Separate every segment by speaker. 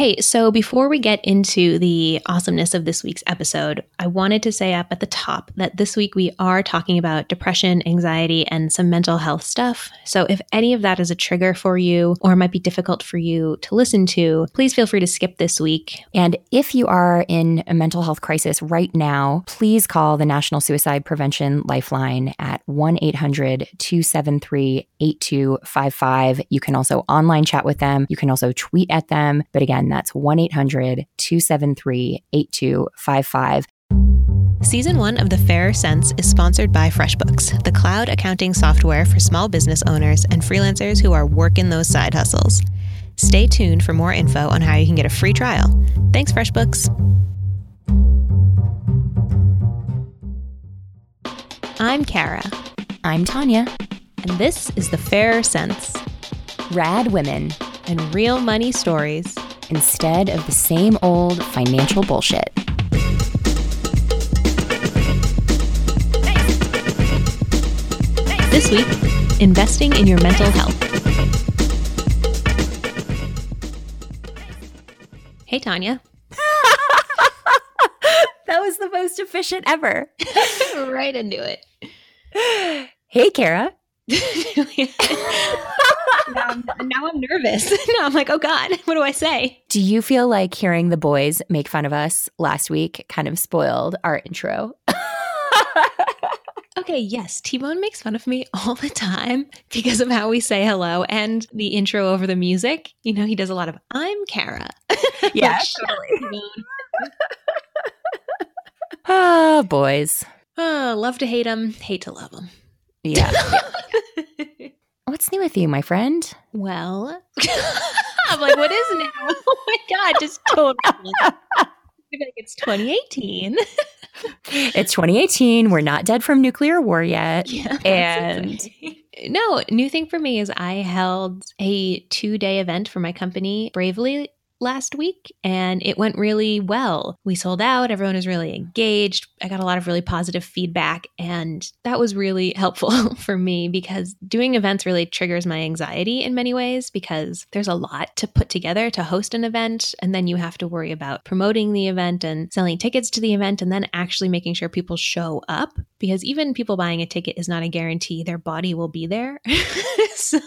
Speaker 1: Hey, so before we get into the awesomeness of this week's episode, I wanted to say up at the top that this week we are talking about depression, anxiety, and some mental health stuff. So if any of that is a trigger for you or might be difficult for you to listen to, please feel free to skip this week.
Speaker 2: And if you are in a mental health crisis right now, please call the National Suicide Prevention Lifeline at 1 800 273 8255. You can also online chat with them. You can also tweet at them. But again, that's 1 800 273 8255.
Speaker 1: Season one of The Fairer Cents is sponsored by FreshBooks, the cloud accounting software for small business owners and freelancers who are working those side hustles. Stay tuned for more info on how you can get a free trial. Thanks, FreshBooks. I'm Kara.
Speaker 2: I'm Tanya.
Speaker 1: And this is The Fairer Cents
Speaker 2: Rad women
Speaker 1: and real money stories
Speaker 2: instead of the same old financial bullshit.
Speaker 1: This week, investing in your mental health. Hey, Tanya.
Speaker 2: that was the most efficient ever.
Speaker 1: right into it.
Speaker 2: Hey, Kara.
Speaker 1: now, I'm, now I'm nervous. now I'm like, oh God, what do I say?
Speaker 2: Do you feel like hearing the boys make fun of us last week kind of spoiled our intro?
Speaker 1: Okay, yes, T Bone makes fun of me all the time because of how we say hello and the intro over the music. You know, he does a lot of I'm Kara.
Speaker 2: Yeah, totally. Ah, boys.
Speaker 1: Oh, love to hate him, hate to love him.
Speaker 2: Yeah. What's new with you, my friend?
Speaker 1: Well, I'm like, what is new? Oh my God, just totally. like it's 2018.
Speaker 2: it's 2018. We're not dead from nuclear war yet.
Speaker 1: Yeah,
Speaker 2: and
Speaker 1: okay. no, new thing for me is I held a two day event for my company, Bravely last week and it went really well. We sold out, everyone was really engaged. I got a lot of really positive feedback and that was really helpful for me because doing events really triggers my anxiety in many ways because there's a lot to put together to host an event and then you have to worry about promoting the event and selling tickets to the event and then actually making sure people show up because even people buying a ticket is not a guarantee their body will be there. so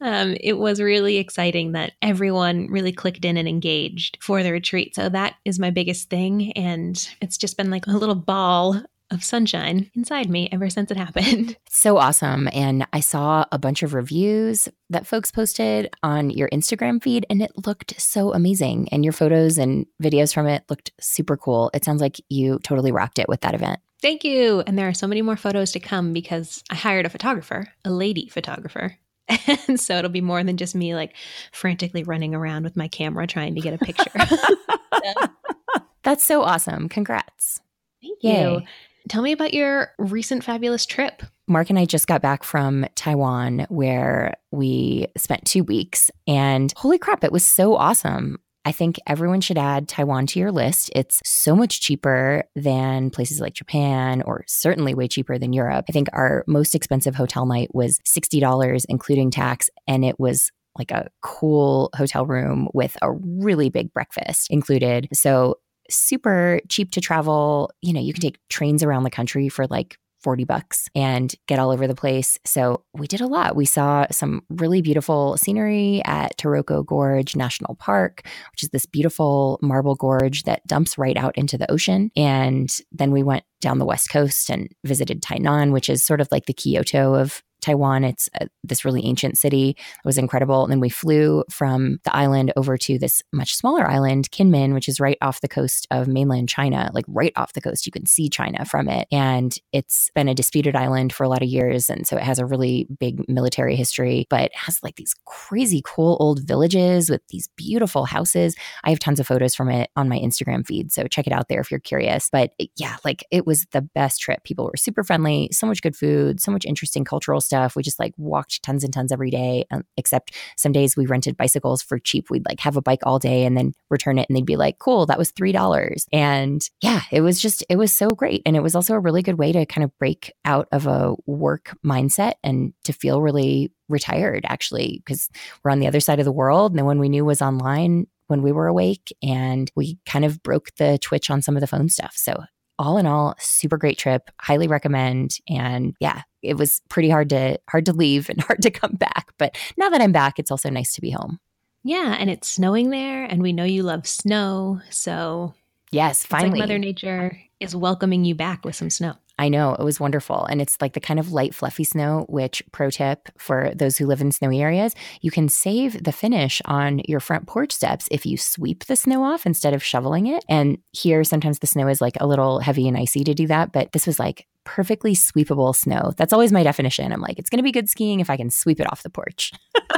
Speaker 1: um, it was really exciting that everyone really really clicked in and engaged for the retreat. So that is my biggest thing. And it's just been like a little ball of sunshine inside me ever since it happened.
Speaker 2: So awesome. And I saw a bunch of reviews that folks posted on your Instagram feed, and it looked so amazing. And your photos and videos from it looked super cool. It sounds like you totally rocked it with that event.
Speaker 1: Thank you. And there are so many more photos to come because I hired a photographer, a lady photographer. And so it'll be more than just me like frantically running around with my camera trying to get a picture.
Speaker 2: That's so awesome. Congrats.
Speaker 1: Thank Yay. you. Tell me about your recent fabulous trip.
Speaker 2: Mark and I just got back from Taiwan where we spent two weeks. And holy crap, it was so awesome. I think everyone should add Taiwan to your list. It's so much cheaper than places like Japan, or certainly way cheaper than Europe. I think our most expensive hotel night was $60, including tax, and it was like a cool hotel room with a really big breakfast included. So super cheap to travel. You know, you can take trains around the country for like 40 bucks and get all over the place. So we did a lot. We saw some really beautiful scenery at Taroko Gorge National Park, which is this beautiful marble gorge that dumps right out into the ocean. And then we went down the west coast and visited Tainan, which is sort of like the Kyoto of Taiwan. It's uh, this really ancient city. It was incredible. And then we flew from the island over to this much smaller island, Kinmen, which is right off the coast of mainland China, like right off the coast. You can see China from it. And it's been a disputed island for a lot of years. And so it has a really big military history, but has like these crazy cool old villages with these beautiful houses. I have tons of photos from it on my Instagram feed. So check it out there if you're curious. But yeah, like it was the best trip. People were super friendly, so much good food, so much interesting cultural stuff. We just like walked tons and tons every day, um, except some days we rented bicycles for cheap. We'd like have a bike all day and then return it, and they'd be like, cool, that was $3. And yeah, it was just, it was so great. And it was also a really good way to kind of break out of a work mindset and to feel really retired actually because we're on the other side of the world no one we knew was online when we were awake and we kind of broke the twitch on some of the phone stuff. So all in all, super great trip. Highly recommend. And yeah, it was pretty hard to hard to leave and hard to come back. But now that I'm back, it's also nice to be home.
Speaker 1: Yeah, and it's snowing there, and we know you love snow. So
Speaker 2: yes, finally,
Speaker 1: like Mother Nature is welcoming you back with some snow.
Speaker 2: I know it was wonderful. And it's like the kind of light, fluffy snow, which, pro tip for those who live in snowy areas, you can save the finish on your front porch steps if you sweep the snow off instead of shoveling it. And here, sometimes the snow is like a little heavy and icy to do that. But this was like perfectly sweepable snow. That's always my definition. I'm like, it's going to be good skiing if I can sweep it off the porch.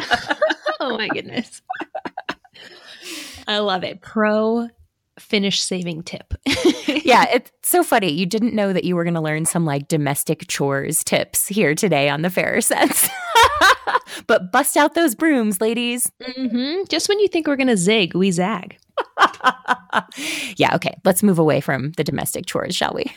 Speaker 1: oh my goodness. I love it. Pro finish saving tip.
Speaker 2: yeah, it's so funny. You didn't know that you were going to learn some like domestic chores tips here today on the Fairer Cents. but bust out those brooms, ladies.
Speaker 1: Mm-hmm. Just when you think we're going to zig, we zag.
Speaker 2: yeah, okay. Let's move away from the domestic chores, shall we?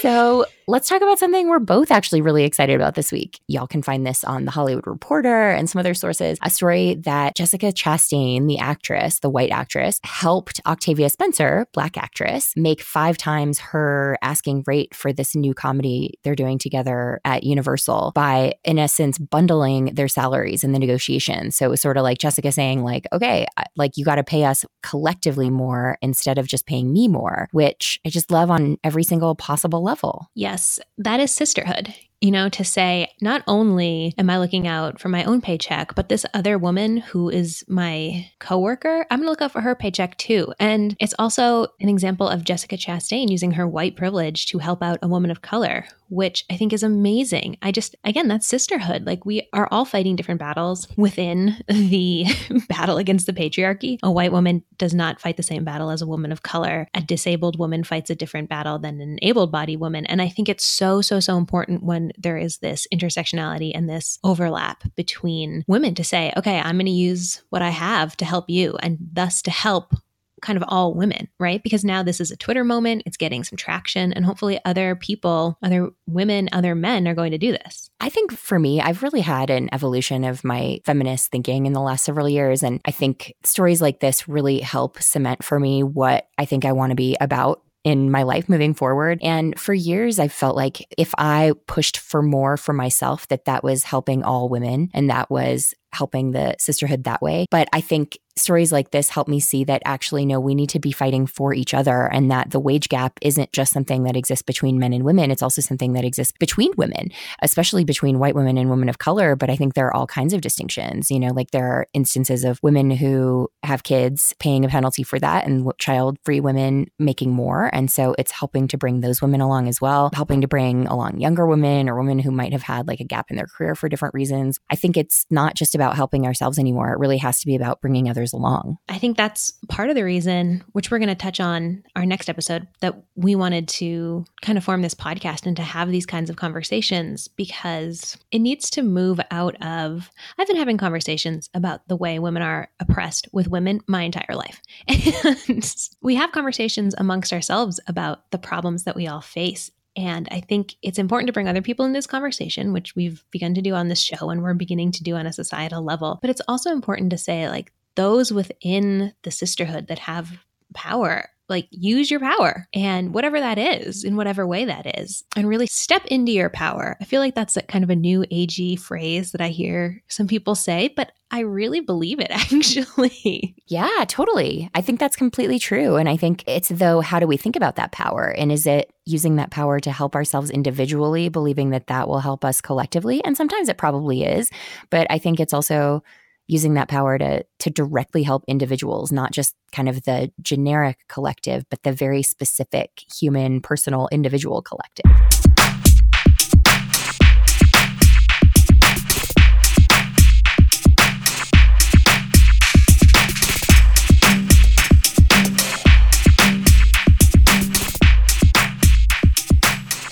Speaker 2: So let's talk about something we're both actually really excited about this week. Y'all can find this on The Hollywood Reporter and some other sources. A story that Jessica Chastain, the actress, the white actress, helped Octavia Spencer, black actress, make five times her asking rate for this new comedy they're doing together at Universal by, in essence, bundling their salaries in the negotiations. So it was sort of like Jessica saying, like, okay, like you got to pay us collectively more instead of just paying me more, which I just love on every single possible level.
Speaker 1: Yes, that is sisterhood you know, to say, not only am I looking out for my own paycheck, but this other woman who is my coworker, I'm going to look out for her paycheck too. And it's also an example of Jessica Chastain using her white privilege to help out a woman of color, which I think is amazing. I just, again, that's sisterhood. Like we are all fighting different battles within the battle against the patriarchy. A white woman does not fight the same battle as a woman of color. A disabled woman fights a different battle than an able bodied woman. And I think it's so, so, so important when there is this intersectionality and this overlap between women to say, okay, I'm going to use what I have to help you and thus to help kind of all women, right? Because now this is a Twitter moment, it's getting some traction, and hopefully other people, other women, other men are going to do this.
Speaker 2: I think for me, I've really had an evolution of my feminist thinking in the last several years. And I think stories like this really help cement for me what I think I want to be about in my life moving forward. And for years, I felt like if I pushed for more for myself, that that was helping all women and that was helping the sisterhood that way. But I think stories like this help me see that actually, no, we need to be fighting for each other and that the wage gap isn't just something that exists between men and women. It's also something that exists between women, especially between white women and women of color. But I think there are all kinds of distinctions. You know, like there are instances of women who have kids paying a penalty for that and child free women making more. And so it's helping to bring those women along as well, helping to bring along younger women or women who might have had like a gap in their career for different reasons. I think it's not just about helping ourselves anymore. It really has to be about bringing others along.
Speaker 1: I think that's part of the reason, which we're going to touch on our next episode, that we wanted to kind of form this podcast and to have these kinds of conversations because it needs to move out of. I've been having conversations about the way women are oppressed with women my entire life. And we have conversations amongst ourselves about the problems that we all face and I think it's important to bring other people in this conversation, which we've begun to do on this show and we're beginning to do on a societal level. But it's also important to say, like, those within the sisterhood that have power like use your power and whatever that is in whatever way that is and really step into your power. I feel like that's a kind of a new agey phrase that i hear some people say but i really believe it actually.
Speaker 2: Yeah totally. I think that's completely true and i think it's though how do we think about that power? And is it using that power to help ourselves individually believing that that will help us collectively? And sometimes it probably is but i think it's also using that power to to directly help individuals not just kind of the generic collective but the very specific human personal individual collective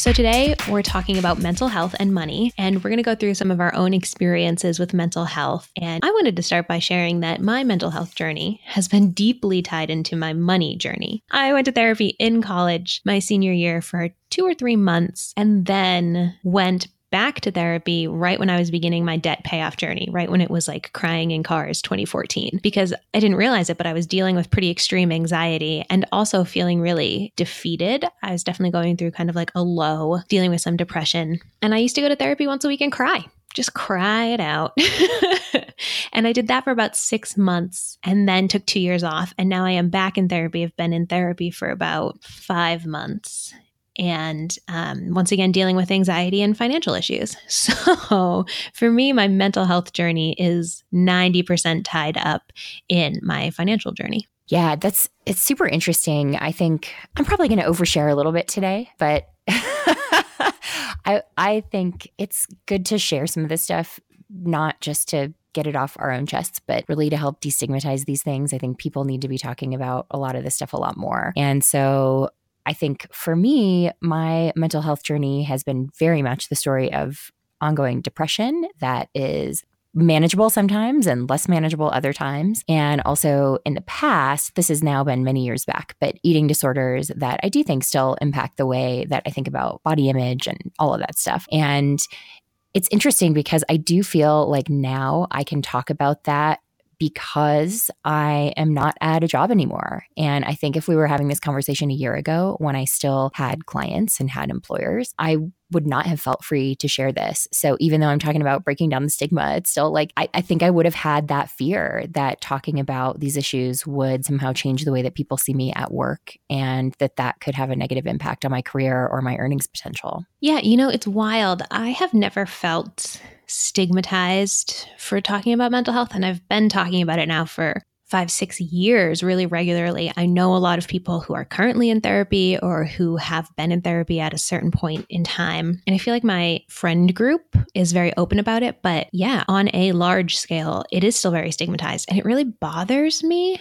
Speaker 1: So, today we're talking about mental health and money, and we're going to go through some of our own experiences with mental health. And I wanted to start by sharing that my mental health journey has been deeply tied into my money journey. I went to therapy in college my senior year for two or three months and then went back to therapy right when I was beginning my debt payoff journey, right when it was like crying in cars 2014, because I didn't realize it, but I was dealing with pretty extreme anxiety and also feeling really defeated. I was definitely going through kind of like a low, dealing with some depression. And I used to go to therapy once a week and cry just cry it out. and I did that for about six months and then took two years off. And now I am back in therapy. I've been in therapy for about five months and um, once again dealing with anxiety and financial issues so for me my mental health journey is 90% tied up in my financial journey
Speaker 2: yeah that's it's super interesting i think i'm probably going to overshare a little bit today but I I think it's good to share some of this stuff, not just to get it off our own chests, but really to help destigmatize these things. I think people need to be talking about a lot of this stuff a lot more. And so I think for me, my mental health journey has been very much the story of ongoing depression that is manageable sometimes and less manageable other times. And also in the past, this has now been many years back, but eating disorders that I do think still impact the way that I think about body image and all of that stuff. And it's interesting because I do feel like now I can talk about that because I am not at a job anymore. And I think if we were having this conversation a year ago when I still had clients and had employers, I would not have felt free to share this. So even though I'm talking about breaking down the stigma, it's still like I, I, think I would have had that fear that talking about these issues would somehow change the way that people see me at work and that that could have a negative impact on my career or my earnings potential.
Speaker 1: Yeah, you know, it's wild. I have never felt stigmatized for talking about mental health. And I've been talking about it now for five, six years really regularly. I know a lot of people who are currently in therapy or who have been in therapy at a certain point in time. And I feel like my friend group is very open about it. But yeah, on a large scale, it is still very stigmatized. And it really bothers me.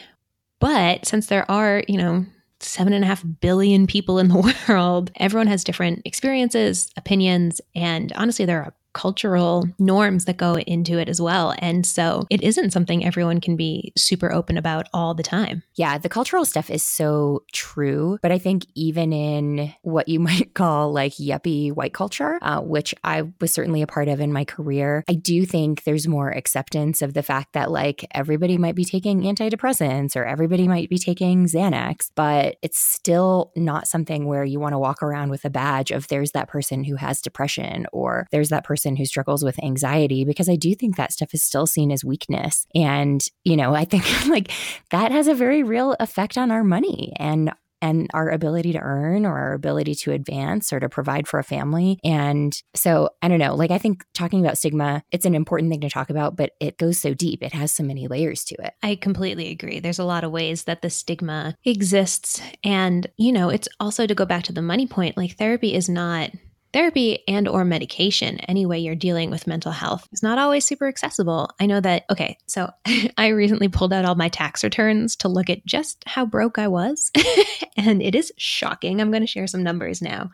Speaker 1: But since there are, you know, seven and a half billion people in the world. Everyone has different experiences, opinions, and honestly, there are cultural norms that go into it as well. And so it isn't something everyone can be super open about all the time.
Speaker 2: Yeah, the cultural stuff is so true. But I think even in what you might call like yuppie white culture, uh, which I was certainly a part of in my career, I do think there's more acceptance of the fact that like everybody might be taking antidepressants or everybody might be taking Xanax, but it's still not something where you want to walk around with a badge of there's that person who has depression or there's that person person who struggles with anxiety because I do think that stuff is still seen as weakness. And, you know, I think like that has a very real effect on our money and and our ability to earn or our ability to advance or to provide for a family. And so I don't know, like I think talking about stigma, it's an important thing to talk about, but it goes so deep. It has so many layers to it.
Speaker 1: I completely agree. There's a lot of ways that the stigma exists. And, you know, it's also to go back to the money point, like therapy is not therapy and or medication any way you're dealing with mental health is not always super accessible. I know that okay so i recently pulled out all my tax returns to look at just how broke i was and it is shocking. I'm going to share some numbers now.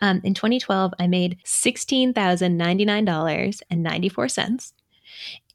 Speaker 1: Um, in 2012 i made $16099.94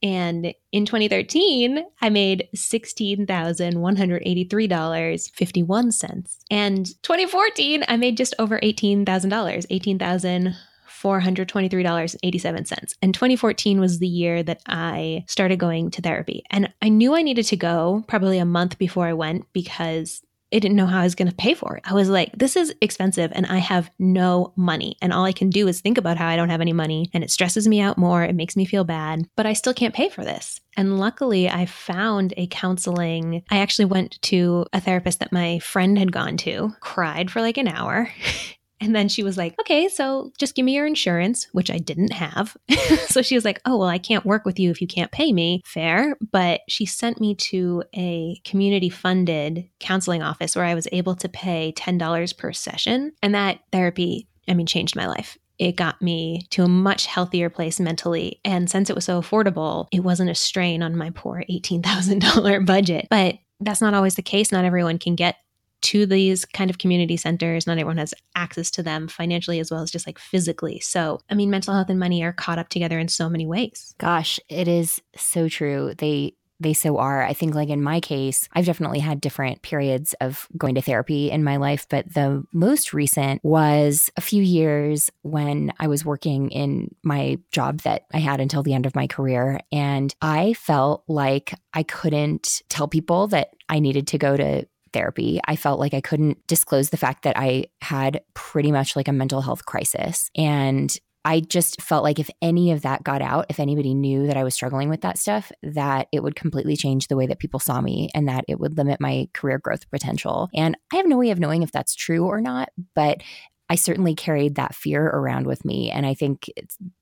Speaker 1: and in 2013, I made $16,183.51. And 2014, I made just over $18,000, $18,423.87. And 2014 was the year that I started going to therapy. And I knew I needed to go probably a month before I went because I didn't know how I was going to pay for it. I was like, this is expensive and I have no money. And all I can do is think about how I don't have any money and it stresses me out more. It makes me feel bad, but I still can't pay for this. And luckily, I found a counseling. I actually went to a therapist that my friend had gone to, cried for like an hour. And then she was like, okay, so just give me your insurance, which I didn't have. so she was like, oh, well, I can't work with you if you can't pay me. Fair. But she sent me to a community funded counseling office where I was able to pay $10 per session. And that therapy, I mean, changed my life it got me to a much healthier place mentally. And since it was so affordable, it wasn't a strain on my poor $18,000 budget. But that's not always the case. Not everyone can get to these kind of community centers. Not everyone has access to them financially as well as just like physically. So, I mean, mental health and money are caught up together in so many ways.
Speaker 2: Gosh, it is so true. They they so are. I think, like in my case, I've definitely had different periods of going to therapy in my life, but the most recent was a few years when I was working in my job that I had until the end of my career. And I felt like I couldn't tell people that I needed to go to therapy. I felt like I couldn't disclose the fact that I had pretty much like a mental health crisis. And I just felt like if any of that got out, if anybody knew that I was struggling with that stuff, that it would completely change the way that people saw me and that it would limit my career growth potential. And I have no way of knowing if that's true or not, but I certainly carried that fear around with me. And I think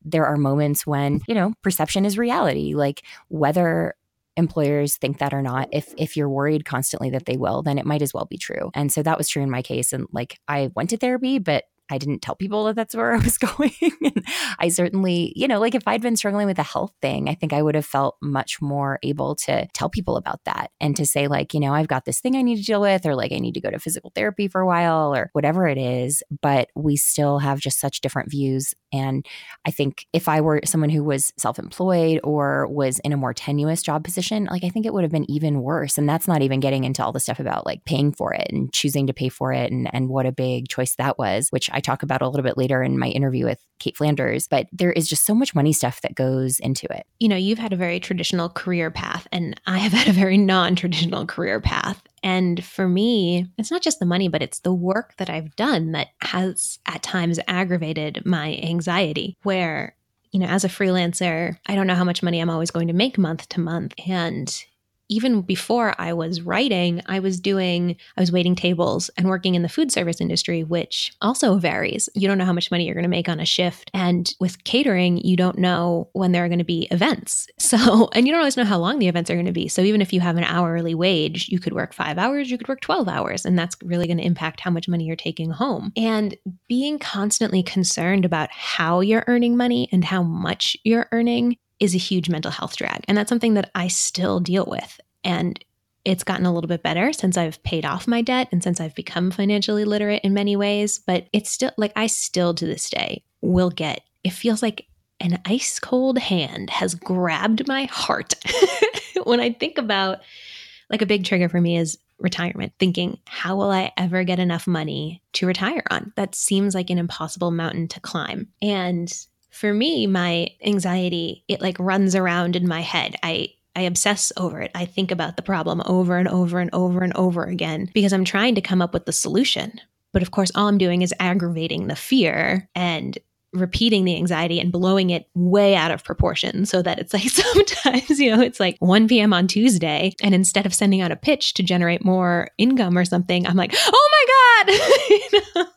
Speaker 2: there are moments when, you know, perception is reality. Like whether employers think that or not if if you're worried constantly that they will then it might as well be true and so that was true in my case and like i went to therapy but I didn't tell people that that's where I was going. and I certainly, you know, like if I'd been struggling with a health thing, I think I would have felt much more able to tell people about that and to say, like, you know, I've got this thing I need to deal with, or like I need to go to physical therapy for a while, or whatever it is. But we still have just such different views. And I think if I were someone who was self employed or was in a more tenuous job position, like I think it would have been even worse. And that's not even getting into all the stuff about like paying for it and choosing to pay for it and, and what a big choice that was, which I talk about a little bit later in my interview with Cait Flanders. But there is just so much money stuff that goes into it.
Speaker 1: You know, you've had a very traditional career path, and I have had a very non traditional career path. And for me, it's not just the money, but it's the work that I've done that has at times aggravated my anxiety, where you know, as a freelancer, I don't know how much money I'm always going to make month to month. And even before I was writing, I was doing, I was waiting tables and working in the food service industry, which also varies. You don't know how much money you're going to make on a shift. And with catering, you don't know when there are going to be events. So, and you don't always know how long the events are going to be. So, even if you have an hourly wage, you could work five hours, you could work 12 hours, and that's really going to impact how much money you're taking home. And being constantly concerned about how you're earning money and how much you're earning is a huge mental health drag. And that's something that I still deal with. And it's gotten a little bit better since I've paid off my debt and since I've become financially literate in many ways. But it's still like I still to this day will get, it feels like an ice cold hand has grabbed my heart when I think about like a big trigger for me is retirement, thinking, how will I ever get enough money to retire on? That seems like an impossible mountain to climb. And for me, my anxiety, it like runs around in my head. I I obsess over it. I think about the problem over and over and over and over again because I'm trying to come up with the solution. But of course, all I'm doing is aggravating the fear and repeating the anxiety and blowing it way out of proportion so that it's like sometimes, you know, it's like 1 p.m. on Tuesday. And instead of sending out a pitch to generate more income or something, I'm like, oh my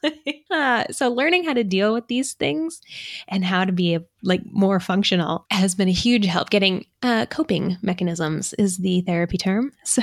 Speaker 1: God. uh, so learning how to deal with these things and how to be like more functional has been a huge help. Getting uh, coping mechanisms is the therapy term. So.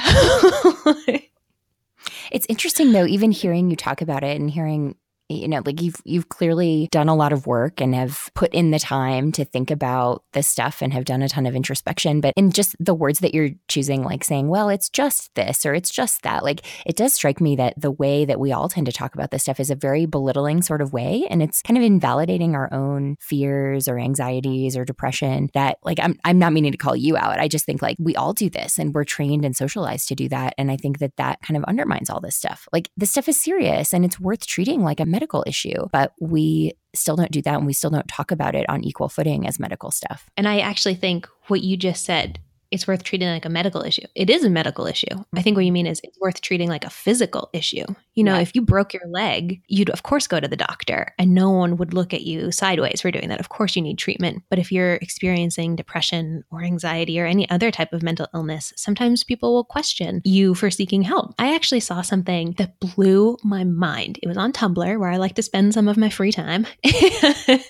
Speaker 2: It's interesting though, even hearing you talk about it and hearing you know like you've you've clearly done a lot of work and have put in the time to think about this stuff and have done a ton of introspection. But in just the words that you're choosing like saying well it's just this or it's just that like it does strike me that the way that we all tend to talk about this stuff is a very belittling sort of way. And it's kind of invalidating our own fears or anxieties or depression that like I'm I'm not meaning to call you out. I just think like we all do this and we're trained and socialized to do that. And I think that that kind of undermines all this stuff. Like this stuff is serious and it's worth treating like a medical issue, but we still don't do that and we still don't talk about it on equal footing as medical stuff.
Speaker 1: And I actually think what you just said it's worth treating like a medical issue. It is a medical issue. I think what you mean is it's worth treating like a physical issue. You know, yeah. if you broke your leg, you'd of course go to the doctor and no one would look at you sideways for doing that. Of course you need treatment. But if you're experiencing depression or anxiety or any other type of mental illness, sometimes people will question you for seeking help. I actually saw something that blew my mind. It was on Tumblr where I like to spend some of my free time.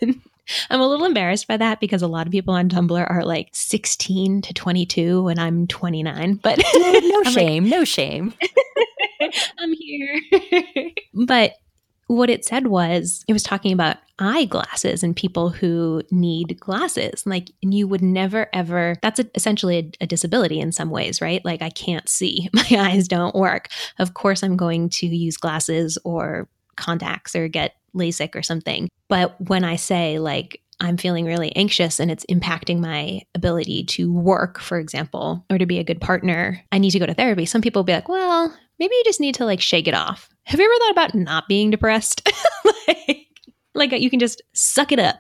Speaker 1: and I'm a little embarrassed by that because a lot of people on Tumblr are like 16 to 22 and I'm 29. But
Speaker 2: no, no shame, like, no shame.
Speaker 1: I'm here. but what it said was it was talking about eyeglasses and people who need glasses like you would never ever that's a, essentially a, a, disability in some ways right like i can't see my eyes don't work of course i'm going to use glasses or contacts or get LASIK or something. But when I say, like, I'm feeling really anxious and it's impacting my ability to work, for example, or to be a good partner, I need to go to therapy. Some people will be like, well, maybe you just need to like shake it off. Have you ever thought about not being depressed? like, like you can just suck it up.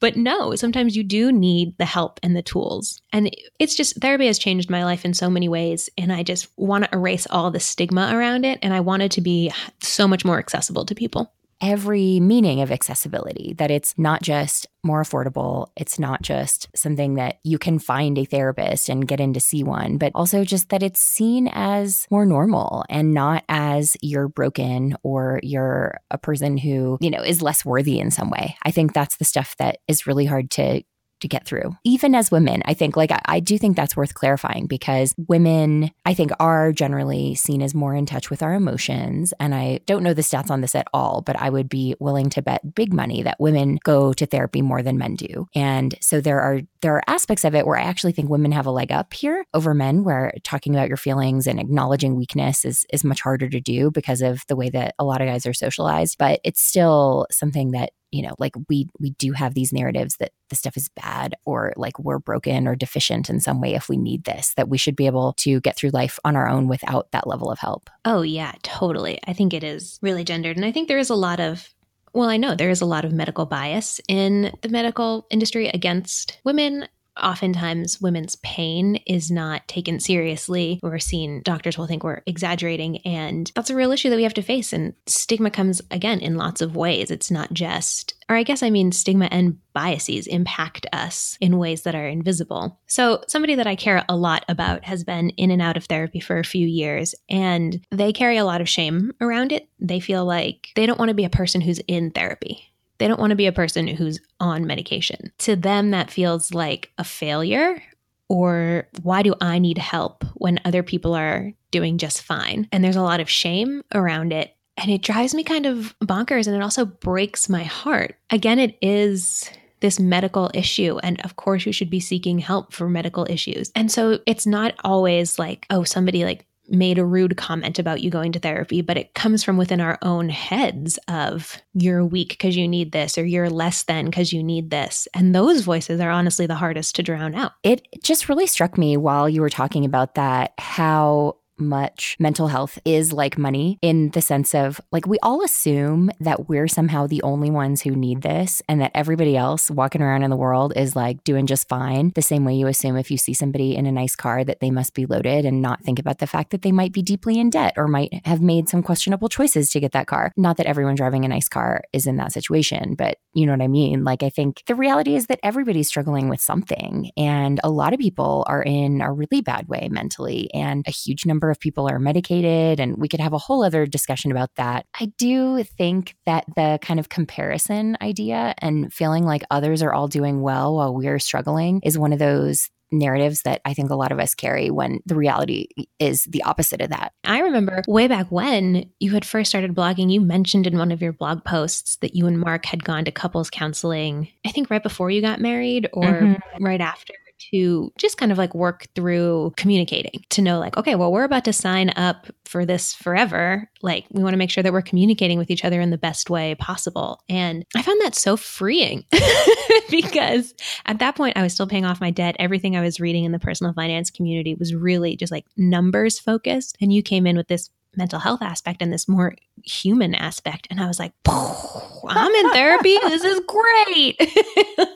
Speaker 1: But no, sometimes you do need the help and the tools. And it's just therapy has changed my life in so many ways. And I just want to erase all the stigma around it. And I want it to be so much more accessible to people
Speaker 2: every meaning of accessibility, that it's not just more affordable, it's not just something that you can find a therapist and get in to see one, but also just that it's seen as more normal and not as you're broken or you're a person who, you know, is less worthy in some way. I think that's the stuff that is really hard to to get through. Even as women, I think, like, I, I, do think that's worth clarifying because women, I think, are generally seen as more in touch with our emotions. And I don't know the stats on this at all, but I would be willing to bet big money that women go to therapy more than men do. And so there are there are aspects of it where I actually think women have a leg up here over men, where talking about your feelings and acknowledging weakness is is much harder to do because of the way that a lot of guys are socialized. But it's still something that you know like we we do have these narratives that the stuff is bad or like we're broken or deficient in some way if we need this that we should be able to get through life on our own without that level of help.
Speaker 1: Oh yeah totally. I think it is really gendered and i think there is a lot of well, I know there is a lot of medical bias in the medical industry against women oftentimes women's pain is not taken seriously. We're seen, doctors will think we're exaggerating. And that's a real issue that we have to face. And stigma comes again in lots of ways. It's not just, or I guess I mean, stigma and biases impact us in ways that are invisible. So, somebody that I care a lot about has been in and out of therapy for a few years, and they carry a lot of shame around it. They feel like they don't want to be a person who's in therapy. They don't want to be a person who's on medication. To them, that feels like a failure or why do I need help when other people are doing just fine? And there's a lot of shame around it. And it drives me kind of bonkers and it also breaks my heart. Again, it is this medical issue. And of course, you should be seeking help for medical issues. And so it's not always like, oh, somebody like made a rude comment about you going to therapy, but it comes from within our own heads of you're weak because you need this or you're less than because you need this. And those voices are honestly the hardest to drown out.
Speaker 2: It just really struck me while you were talking about that how much mental health is like money in the sense of like we all assume that we're somehow the only ones who need this and that everybody else walking around in the world is like doing just fine. The same way you assume if you see somebody in a nice car that they must be loaded and not think about the fact that they might be deeply in debt or might have made some questionable choices to get that car. Not that everyone driving a nice car is in that situation, but you know what I mean? Like I think the reality is that everybody's struggling with something and a lot of people are in a really bad way mentally and a huge number number of people are medicated, and we could have a whole other discussion about that. I do think that the kind of comparison idea and feeling like others are all doing well while we're struggling is one of those narratives that I think a lot of us carry when the reality is the opposite of that.
Speaker 1: I remember way back when you had first started blogging, you mentioned in one of your blog posts that you and Mark had gone to couples counseling, I think right before you got married or mm-hmm. right after to just kind of like work through communicating to know, like, okay, well, we're about to sign up for this forever. Like, we want to make sure that we're communicating with each other in the best way possible. And I found that so freeing because at that point, I was still paying off my debt. Everything I was reading in the personal finance community was really just like numbers focused. And you came in with this mental health aspect and this more human aspect. And I was like, I'm in therapy. this is great.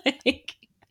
Speaker 1: like,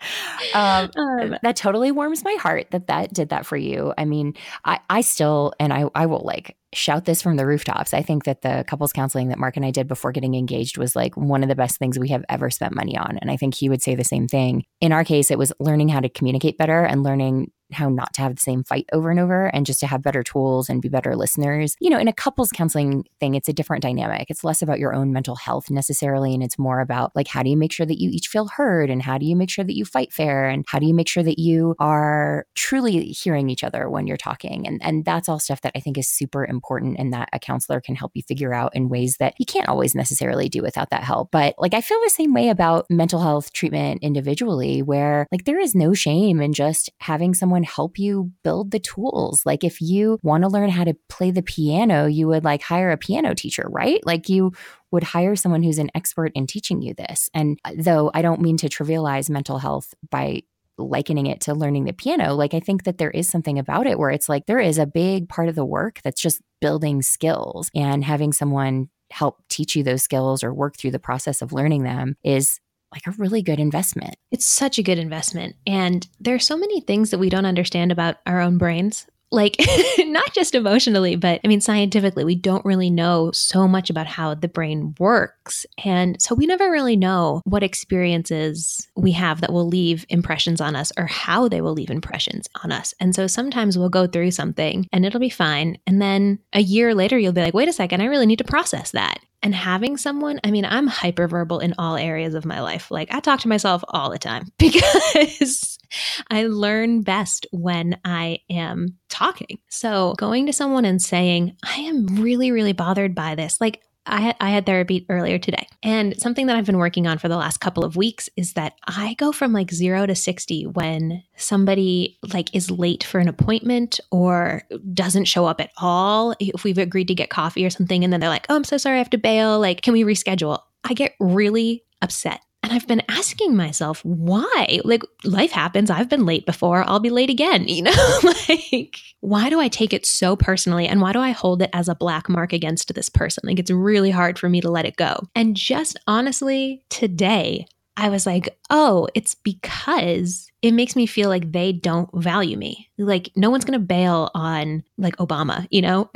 Speaker 2: um, um, that totally warms my heart that that did that for you. I mean, I, I still, and I, I will like shout this from the rooftops. I think that the couples counseling that Mark and I did before getting engaged was like one of the best things we have ever spent money on. And I think he would say the same thing. In our case, it was learning how to communicate better and learning how not to have the same fight over and over and just to have better tools and be better listeners. You know, in a couples counseling thing, it's a different dynamic. It's less about your own mental health necessarily. And it's more about like, how do you make sure that you each feel heard? And how do you make sure that you fight fair? And how do you make sure that you are truly hearing each other when you're talking? And, and that's all stuff that I think is super important and that a counselor can help you figure out in ways that you can't always necessarily do without that help. But like, I feel the same way about mental health treatment individually, where like there is no shame in just having someone someone help you build the tools. Like if you want to learn how to play the piano, you would like hire a piano teacher, right? Like you would hire someone who's an expert in teaching you this. And uh, though I don't mean to trivialize mental health by likening it to learning the piano, like I think that there is something about it where it's like there is a big part of the work that's just building skills and having someone help teach you those skills or work through the process of learning them is like a really good investment.
Speaker 1: It's such a good investment. And there are so many things that we don't understand about our own brains like not just emotionally, but I mean, scientifically, we don't really know so much about how the brain works. And so we never really know what experiences we have that will leave impressions on us or how they will leave impressions on us. And so sometimes we'll go through something and it'll be fine. And then a year later, you'll be like, wait a second, I really need to process that. And having someone, I mean, I'm hyperverbal in all areas of my life. Like I talk to myself all the time because I learn best when I am talking. So going to someone and saying, I am really, really bothered by this. Like I had, I had therapy earlier today. And something that I've been working on for the last couple of weeks is that I go from like 0 to 60 when somebody like is late for an appointment or doesn't show up at all. If we've agreed to get coffee or something and then they're like, "Oh, I'm so sorry, I have to bail. Like, can we reschedule?" I get really upset. And I've been asking myself, why? Like, life happens. I've been late before. I'll be late again. You know, like, why do I take it so personally? And why do I hold it as a black mark against this person? Like, it's really hard for me to let it go. And just honestly, today, I was like, oh, it's because it makes me feel like they don't value me. Like no one's going to bail on like Obama, you know?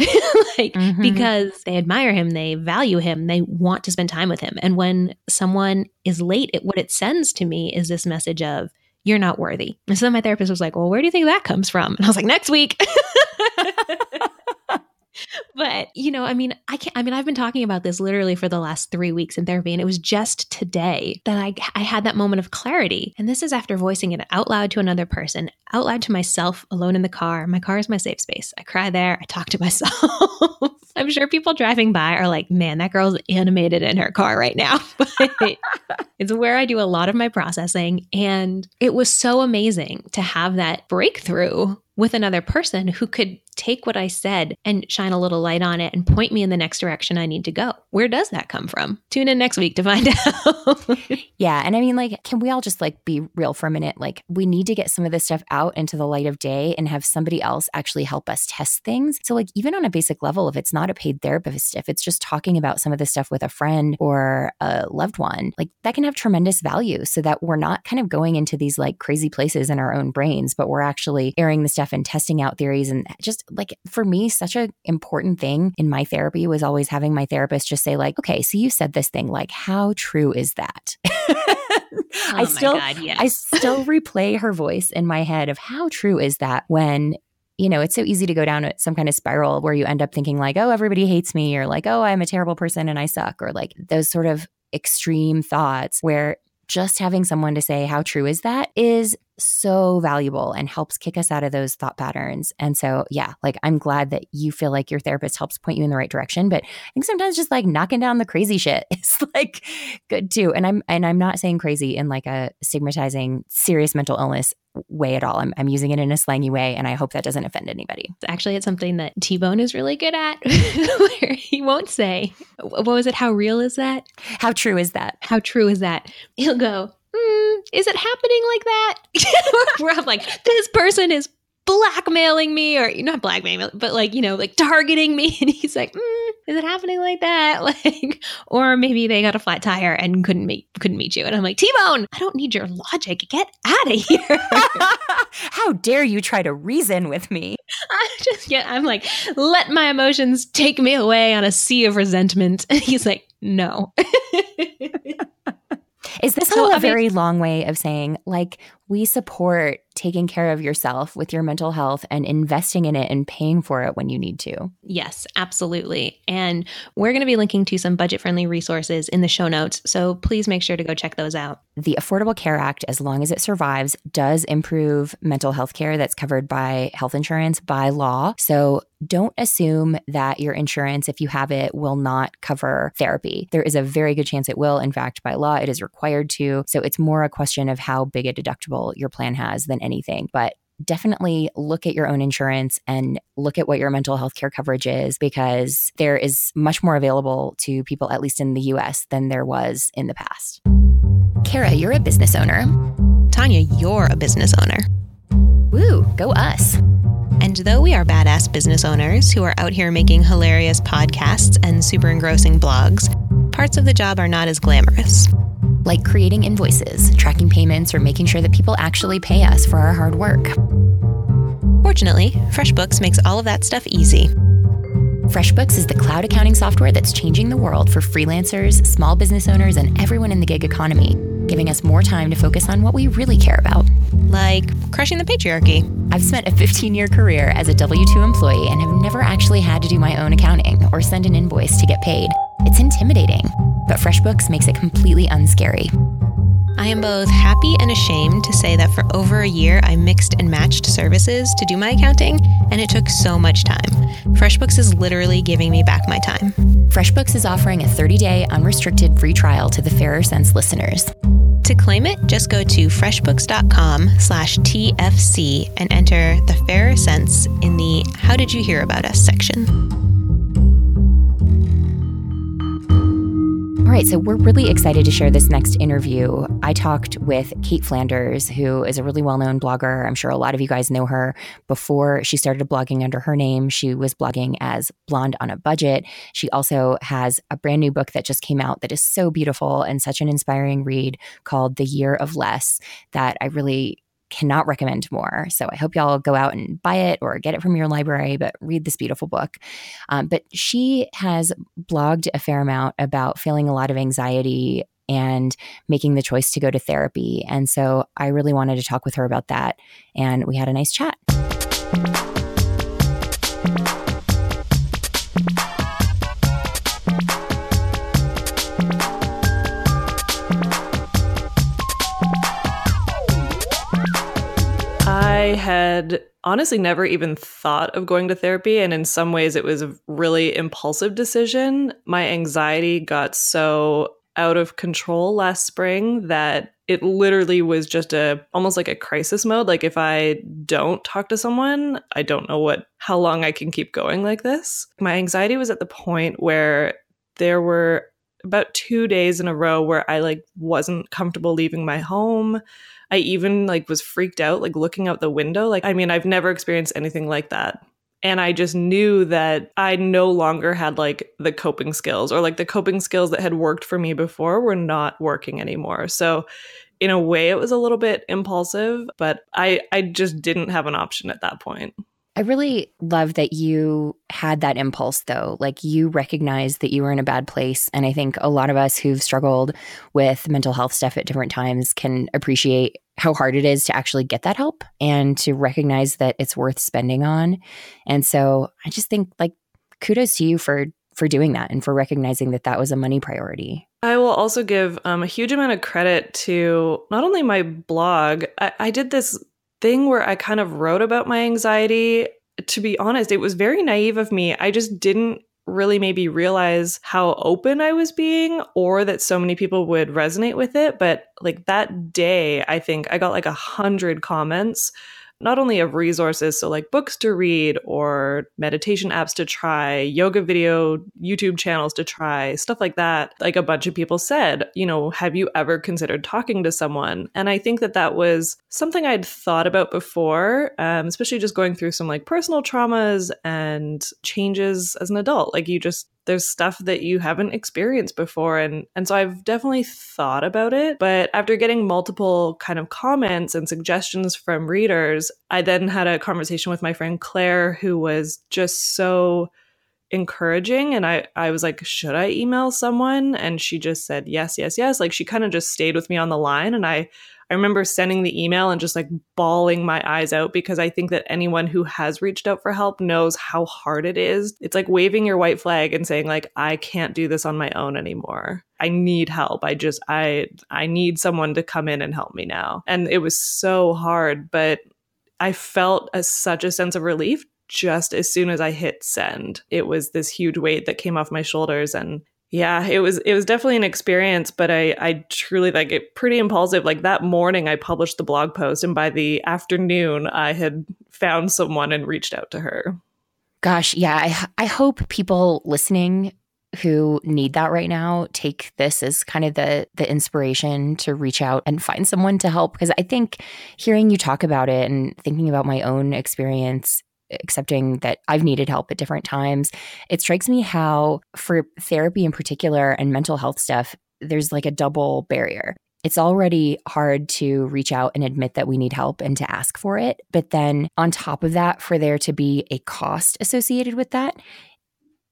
Speaker 1: like mm-hmm. because they admire him, they value him, they want to spend time with him. And when someone is late, it, what it sends to me is this message of you're not worthy. And so my therapist was like, "Well, where do you think that comes from?" And I was like, "Next week." but you know, I mean, I can't. I mean, I've been talking about this literally for the last three weeks in therapy, and it was just today that I I had that moment of clarity. And this is after voicing it out loud to another person, out loud to myself, alone in the car. My car is my safe space. I cry there. I talk to myself. I'm sure people driving by are like, "Man, that girl's animated in her car right now." It's where I do a lot of my processing, and it was so amazing to have that breakthrough with another person who could take what I said and shine a little light on it and point me in the next direction I need to go. Where does that come from? Tune in next week to find out.
Speaker 2: yeah. And I mean, like, can we all just like be real for a minute? Like, we need to get some of this stuff out into the light of day and have somebody else actually help us test things. So, like, even on a basic level, if it's not a paid therapist, if it's just talking about some of this stuff with a friend or a loved one, like, that can have tremendous value so that we're not kind of going into these like crazy places in our own brains, but we're actually airing the stuff and testing out theories and just like for me, such an important thing in my therapy was always having my therapist just say, like, okay, so you said this thing, like, how true is that?
Speaker 1: Oh I
Speaker 2: still
Speaker 1: God, yes.
Speaker 2: I still replay her voice in my head of how true is that when you know, it's so easy to go down some kind of spiral where you end up thinking like, oh, everybody hates me, or like, oh, I'm a terrible person and I suck, or like those sort of extreme thoughts where just having someone to say, how true is that is so valuable and helps kick us out of those thought patterns. And so, yeah, like I'm glad that you feel like your therapist helps point you in the right direction. But I think sometimes just like knocking down the crazy shit is like good too. And I'm and I'm not saying crazy in like a stigmatizing serious mental illness way at all. I'm, I'm using it in a slangy way, and I hope that doesn't offend anybody.
Speaker 1: Actually, it's something that T Bone is really good at, where he won't say, "What was it? How real is that?
Speaker 2: How true is that?
Speaker 1: How true is that?" He'll go, mm, is it happening like that? Where I'm like, this person is blackmailing me or not blackmailing but like you know like targeting me. And he's like mm, is it happening like that? Like or maybe they got a flat tire and couldn't meet couldn't meet you. And i'm like t-bone i don't need your logic. Get out of here.
Speaker 2: How dare you try to reason with me?
Speaker 1: I just get i'm like let my emotions take me away on a sea of resentment. And he's like no
Speaker 2: is this so, a very long way of saying, like, we support taking care of yourself with your mental health and investing in it and paying for it when you need to.
Speaker 1: Yes, absolutely. And we're going to be linking to some budget friendly resources in the show notes. So please make sure to go check those out.
Speaker 2: The Affordable Care Act, as long as it survives, does improve mental health care that's covered by health insurance by law. So don't assume that your insurance, if you have it, will not cover therapy. There is a very good chance it will. In fact, by law, it is required to. So it's more a question of how big a deductible your plan has than anything. But definitely look at your own insurance and look at what your mental health care coverage is because there is much more available to people, at least in the US, than there was in the past. Kara, you're a business owner.
Speaker 1: Tanya, you're a business owner.
Speaker 2: Woo, go us.
Speaker 1: And though we are badass business owners who are out here making hilarious podcasts and super engrossing blogs, parts of the job are not as glamorous.
Speaker 2: Like creating invoices, tracking payments, or making sure that people actually pay us for our hard work.
Speaker 1: Fortunately, FreshBooks makes all of that stuff easy.
Speaker 2: FreshBooks is the cloud accounting software that's changing the world for freelancers, small business owners, and everyone in the gig economy, giving us more time to focus on what we really care about.
Speaker 1: Like crushing the patriarchy.
Speaker 2: I've spent a 15 year career as a W 2 employee and have never actually had to do my own accounting or send an invoice to get paid. It's intimidating, but FreshBooks makes it completely unscary.
Speaker 1: I am both happy and ashamed to say that for over a year, I mixed and matched services to do my accounting, and it took so much time. FreshBooks is literally giving me back my time.
Speaker 2: FreshBooks is offering a 30 day unrestricted free trial to the Fairer Cents listeners.
Speaker 1: To claim it, just go to freshbooks.com slash TFC and enter the Fairer Cents in the How Did You Hear About Us section.
Speaker 2: All right, so we're really excited to share this next interview. I talked with Cait Flanders, who is a really well known blogger. I'm sure a lot of you guys know her. Before she started blogging under her name, she was blogging as Blonde on a Budget. She also has a brand new book that just came out that is so beautiful and such an inspiring read called The Year of Less that I really cannot recommend more. So I hope y'all go out and buy it or get it from your library, but read this beautiful book. Um, but she has blogged a fair amount about feeling a lot of anxiety and making the choice to go to therapy. And so I really wanted to talk with her about that. And we had a nice chat.
Speaker 3: I had honestly never even thought of going to therapy. And in some ways, it was a really impulsive decision. My anxiety got so out of control last spring that it literally was just a almost like a crisis mode like if i don't talk to someone i don't know what how long i can keep going like this my anxiety was at the point where there were about 2 days in a row where i like wasn't comfortable leaving my home I even like was freaked out like looking out the window. Like I mean, I've never experienced anything like that. And I just knew that I no longer had like the coping skills or like the coping skills that had worked for me before were not working anymore. So in a way it was a little bit impulsive, but I I just didn't have an option at that point.
Speaker 2: I really love that you had that impulse, though. Like you recognized that you were in a bad place. And I think a lot of us who've struggled with mental health stuff at different times can appreciate how hard it is to actually get that help and to recognize that it's worth spending on. And so I just think like kudos to you for for doing that and for recognizing that that was a money priority.
Speaker 3: I will also give um, a huge amount of credit to not only my blog. I, I did this thing where I kind of wrote about my anxiety. To be honest, it was very naive of me. I just didn't really maybe realize how open I was being or that so many people would resonate with it. But like that day, I think I got like a hundred comments not only of resources, so like books to read or meditation apps to try, yoga video, YouTube channels to try, stuff like that. Like a bunch of people said, you know, have you ever considered talking to someone? And I think that that was something I'd thought about before, um, especially just going through some like personal traumas and changes as an adult. Like you just there's stuff that you haven't experienced before and and so I've definitely thought about it but after getting multiple kind of comments and suggestions from readers I then had a conversation with my friend Claire who was just so encouraging and I I was like should I email someone? And she just said yes yes yes. Like she kind of just stayed with me on the line and I I remember sending the email and just like bawling my eyes out because I think that anyone who has reached out for help knows how hard it is. It's like waving your white flag and saying like I can't do this on my own anymore. I need help. I just I I need someone to come in and help me now. And it was so hard, but I felt a, such a sense of relief just as soon as I hit send. It was this huge weight that came off my shoulders and Yeah, it was it was definitely an experience, but I I truly like it pretty impulsive. Like that morning I published the blog post and by the afternoon I had found someone and reached out to her.
Speaker 2: Gosh, yeah, I I hope people listening who need that right now take this as kind of the the inspiration to reach out and find someone to help because I think hearing you talk about it and thinking about my own experience accepting that I've needed help at different times. It strikes me how, for therapy in particular and mental health stuff, there's like a double barrier. It's already hard to reach out and admit that we need help and to ask for it. But then, on top of that, for there to be a cost associated with that,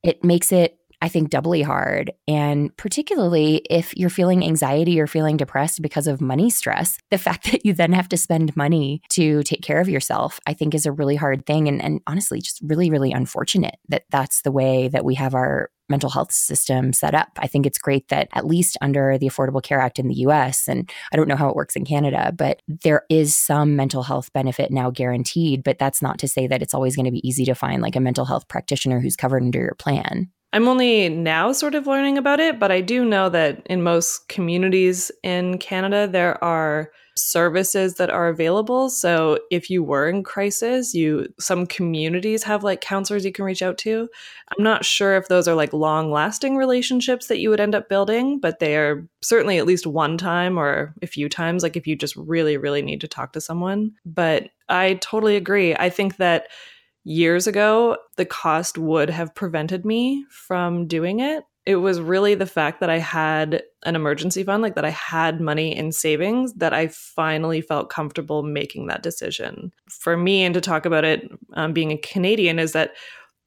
Speaker 2: it makes it I think, doubly hard. And particularly if you're feeling anxiety or feeling depressed because of money stress, the fact that you then have to spend money to take care of yourself, I think, is a really hard thing. And, and honestly, just really, really unfortunate that that's the way that we have our mental health system set up. I think it's great that at least under the Affordable Care Act in the US, and I don't know how it works in Canada, but there is some mental health benefit now guaranteed. But that's not to say that it's always going to be easy to find like a mental health practitioner who's covered under your plan.
Speaker 3: I'm only now sort of learning about it, but I do know that in most communities in Canada, there are services that are available. So if you were in crisis, you some communities have like counselors you can reach out to. I'm not sure if those are like long-lasting relationships that you would end up building, but they are certainly at least one time or a few times like if you just really really need to talk to someone. But I totally agree. I think that years ago, the cost would have prevented me from doing it. It was really the fact that I had an emergency fund, like that I had money in savings, that I finally felt comfortable making that decision. For me, and to talk about it um, being a Canadian, is that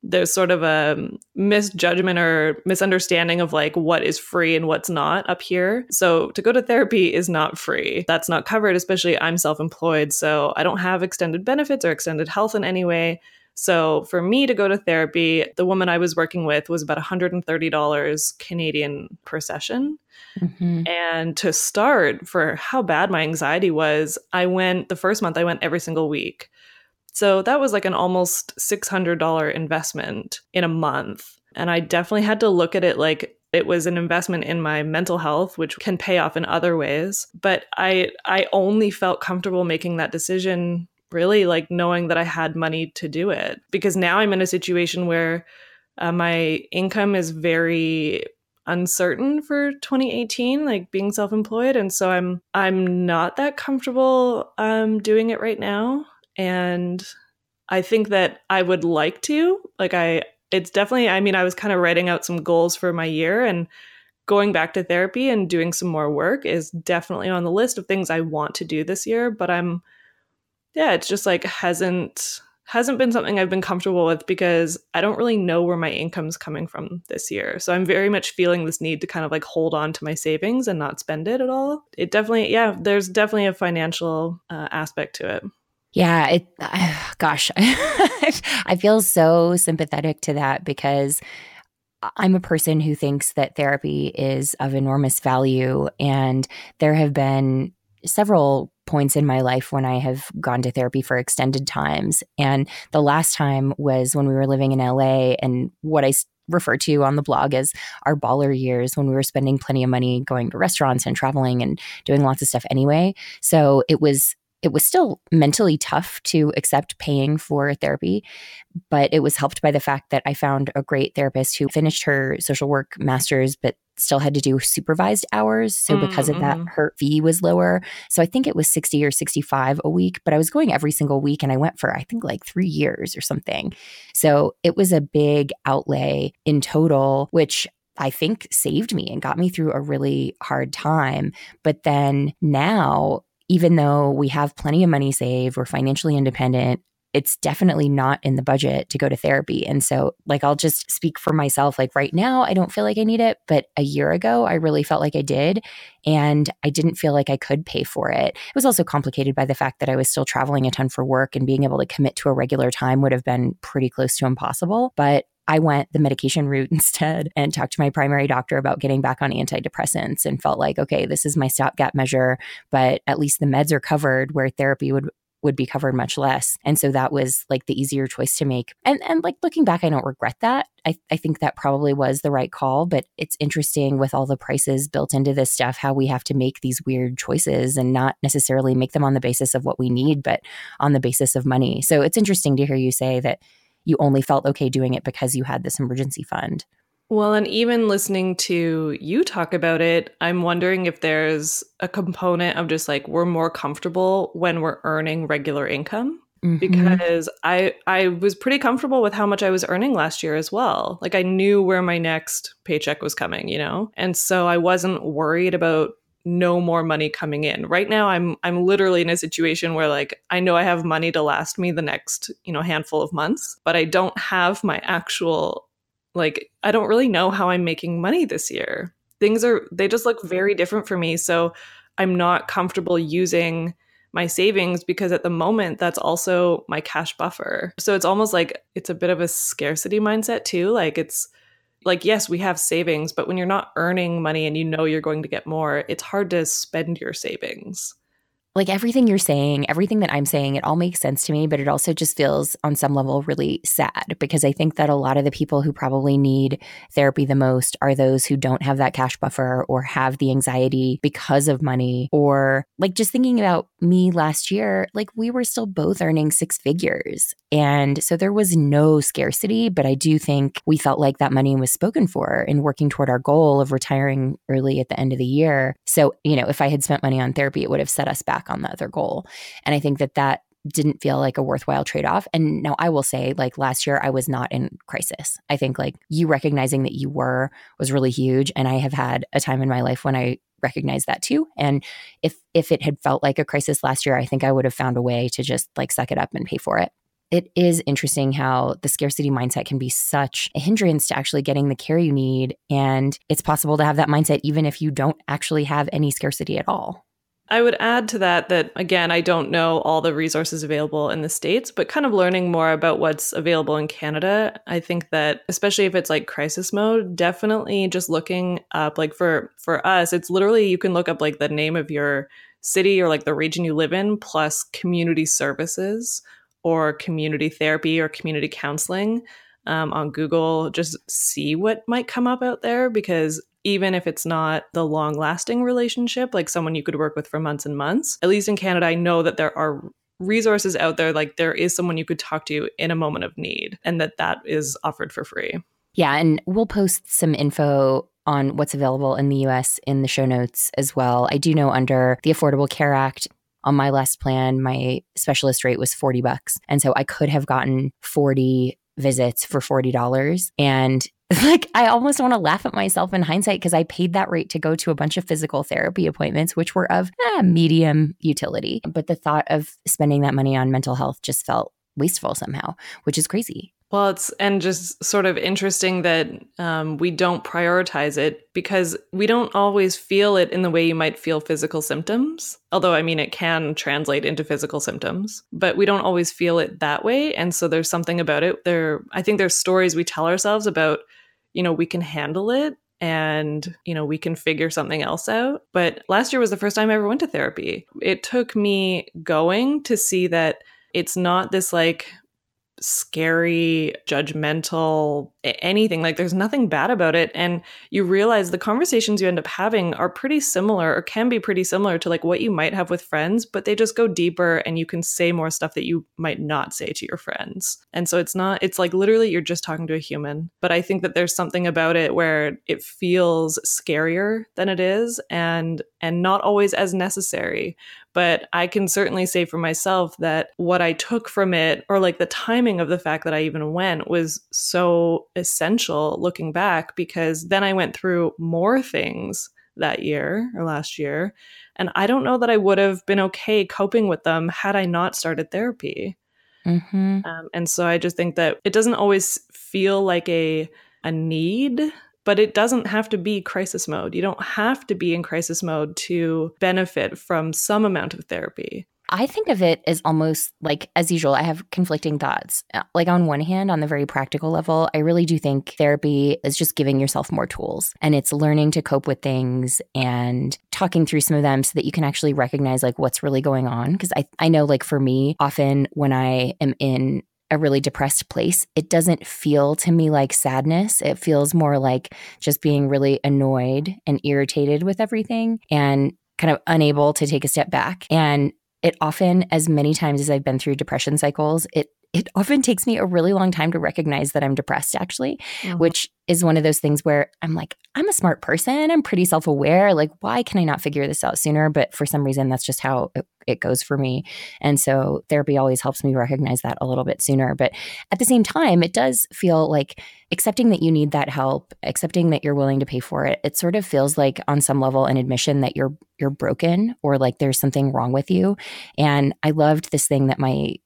Speaker 3: there's sort of a misjudgment or misunderstanding of like what is free and what's not up here. So to go to therapy is not free. That's not covered, especially I'm self employed. So I don't have extended benefits or extended health in any way. So for me to go to therapy, the woman I was working with was about $130 Canadian per session. Mm-hmm. And to start, for how bad my anxiety was, I went the first month, I went every single week. So that was like an almost $600 investment in a month. And I definitely had to look at it like it was an investment in my mental health which can pay off in other ways but i i only felt comfortable making that decision really like knowing that I had money to do it. Because now I'm in a situation where uh, my income is very uncertain for 2018 like being self-employed. And so I'm I'm not that comfortable um doing it right now. And I think that I would like to like I it's definitely I mean I was kind of writing out some goals for my year and going back to therapy and doing some more work is definitely on the list of things I want to do this year. But I'm yeah, it's just like hasn't hasn't been something I've been comfortable with because I don't really know where my income's coming from this year. So I'm very much feeling this need to kind of like hold on to my savings and not spend it at all. It definitely, yeah, there's definitely a financial uh, aspect to it.
Speaker 2: Yeah, it uh, gosh, I feel so sympathetic to that because I'm a person who thinks that therapy is of enormous value and there have been several points in my life when I have gone to therapy for extended times. And the last time was when we were living in LA and what I refer to on the blog as our baller years when we were spending plenty of money going to restaurants and traveling and doing lots of stuff anyway. So it was it was still mentally tough to accept paying for therapy, but it was helped by the fact that I found a great therapist who finished her social work master's, but still had to do supervised hours. So because mm-hmm. of that, mm-hmm. her fee was lower. So I think it was 60 or 65 a week, but I was going every single week and I went for, I think, like three years or something. So it was a big outlay in total, which I think saved me and got me through a really hard time. But then now, even though we have plenty of money saved, we're financially independent, it's definitely not in the budget to go to therapy. And so, like, I'll just speak for myself. Like, right now, I don't feel like I need it. But a year ago, I really felt like I did. And I didn't feel like I could pay for it. It was also complicated by the fact that I was still traveling a ton for work and being able to commit to a regular time would have been pretty close to impossible. But I went the medication route instead and talked to my primary doctor about getting back on antidepressants and felt like, okay, this is my stopgap measure, but at least the meds are covered where therapy would would be covered much less. And so that was like the easier choice to make. And and like looking back, I don't regret that. I, I think that probably was the right call, but it's interesting with all the prices built into this stuff, how we have to make these weird choices and not necessarily make them on the basis of what we need, but on the basis of money. So it's interesting to hear you say that you only felt okay doing it because you had this emergency fund.
Speaker 3: Well, and even listening to you talk about it, I'm wondering if there's a component of just like we're more comfortable when we're earning regular income. Mm-hmm. Because I I was pretty comfortable with how much I was earning last year as well. Like I knew where my next paycheck was coming, you know? And so I wasn't worried about no more money coming in. Right now I'm I'm literally in a situation where like I know I have money to last me the next, you know, handful of months, but I don't have my actual like, I don't really know how I'm making money this year. Things are, they just look very different for me. So I'm not comfortable using my savings because at the moment that's also my cash buffer. So it's almost like it's a bit of a scarcity mindset too. Like it's like yes, we have savings, but when you're not earning money and you know you're going to get more, it's hard to spend your savings
Speaker 2: like everything you're saying, everything that I'm saying, it all makes sense to me, but it also just feels on some level really sad because I think that a lot of the people who probably need therapy the most are those who don't have that cash buffer or have the anxiety because of money or like just thinking about me last year, like we were still both earning six figures. And so there was no scarcity, but I do think we felt like that money was spoken for in working toward our goal of retiring early at the end of the year. So, you know, if I had spent money on therapy, it would have set us back on the other goal. And I think that that didn't feel like a worthwhile trade off. And now I will say, like last year, I was not in crisis. I think like you recognizing that you were was really huge. And I have had a time in my life when I recognized that too. And if if it had felt like a crisis last year, I think I would have found a way to just like suck it up and pay for it. It is interesting how the scarcity mindset can be such a hindrance to actually getting the care you need. And it's possible to have that mindset even if you don't actually have any scarcity at all.
Speaker 3: I would add to that that, again, I don't know all the resources available in the States, but kind of learning more about what's available in Canada. I think that, especially if it's like crisis mode, definitely just looking up, like for, for us, it's literally you can look up like the name of your city or like the region you live in plus community services or community therapy or community counseling um, on Google. Just see what might come up out there because even if it's not the long lasting relationship, like someone you could work with for months and months. At least in Canada, I know that there are resources out there like there is someone you could talk to in a moment of need and that that is offered for free.
Speaker 2: Yeah, and we'll post some info on what's available in the US in the show notes as well. I do know under the Affordable Care Act on my last plan, my specialist rate was 40 bucks. And so I could have gotten 40 visits for $40. And like I almost want to laugh at myself in hindsight because I paid that rate to go to a bunch of physical therapy appointments, which were of eh, medium utility. But the thought of spending that money on mental health just felt wasteful somehow, which is crazy.
Speaker 3: Well, it's and just sort of interesting that um, we don't prioritize it because we don't always feel it in the way you might feel physical symptoms. Although, I mean, it can translate into physical symptoms, but we don't always feel it that way. And so there's something about it. There, I think there's stories we tell ourselves about, you know, we can handle it and you know we can figure something else out but last year was the first time i ever went to therapy it took me going to see that it's not this like scary, judgmental, anything. Like there's nothing bad about it. And you realize the conversations you end up having are pretty similar or can be pretty similar to like what you might have with friends, but they just go deeper and you can say more stuff that you might not say to your friends. And so it's not, it's like literally you're just talking to a human. But I think that there's something about it where it feels scarier than it is and and not always as necessary but I can certainly say for myself that what I took from it, or like the timing of the fact that I even went, was so essential looking back because then I went through more things that year or last year. And I don't know that I would have been okay coping with them had I not started therapy. Mm-hmm. Um, and so I just think that it doesn't always feel like a a need but it doesn't have to be crisis mode. You don't have to be in crisis mode to benefit from some amount of therapy.
Speaker 2: I think of it as almost like, as usual, I have conflicting thoughts. Uh, like, on one hand, on the very practical level, I really do think therapy is just giving yourself more tools and it's learning to cope with things and talking through some of them so that you can actually recognize like what's really going on. Because I, I know, like, for me, often when I am in a really depressed place, it doesn't feel to me like sadness. It feels more like just being really annoyed and irritated with everything and kind of unable to take a step back. And it often, as many times as I've been through depression cycles, it it often takes me a really long time to recognize that I'm depressed, actually, mm-hmm. which is one of those things where I'm like, I'm a smart person. I'm pretty self aware. Like, why can I not figure this out sooner? But for some reason, that's just how it, it, goes for me. And so therapy always helps me recognize that a little bit sooner. But at the same time, it does feel like accepting that you need that help, accepting that you're willing to pay for it. It sort of feels like on some level an admission that you're you're broken or like there's something wrong with you. And I loved this thing that my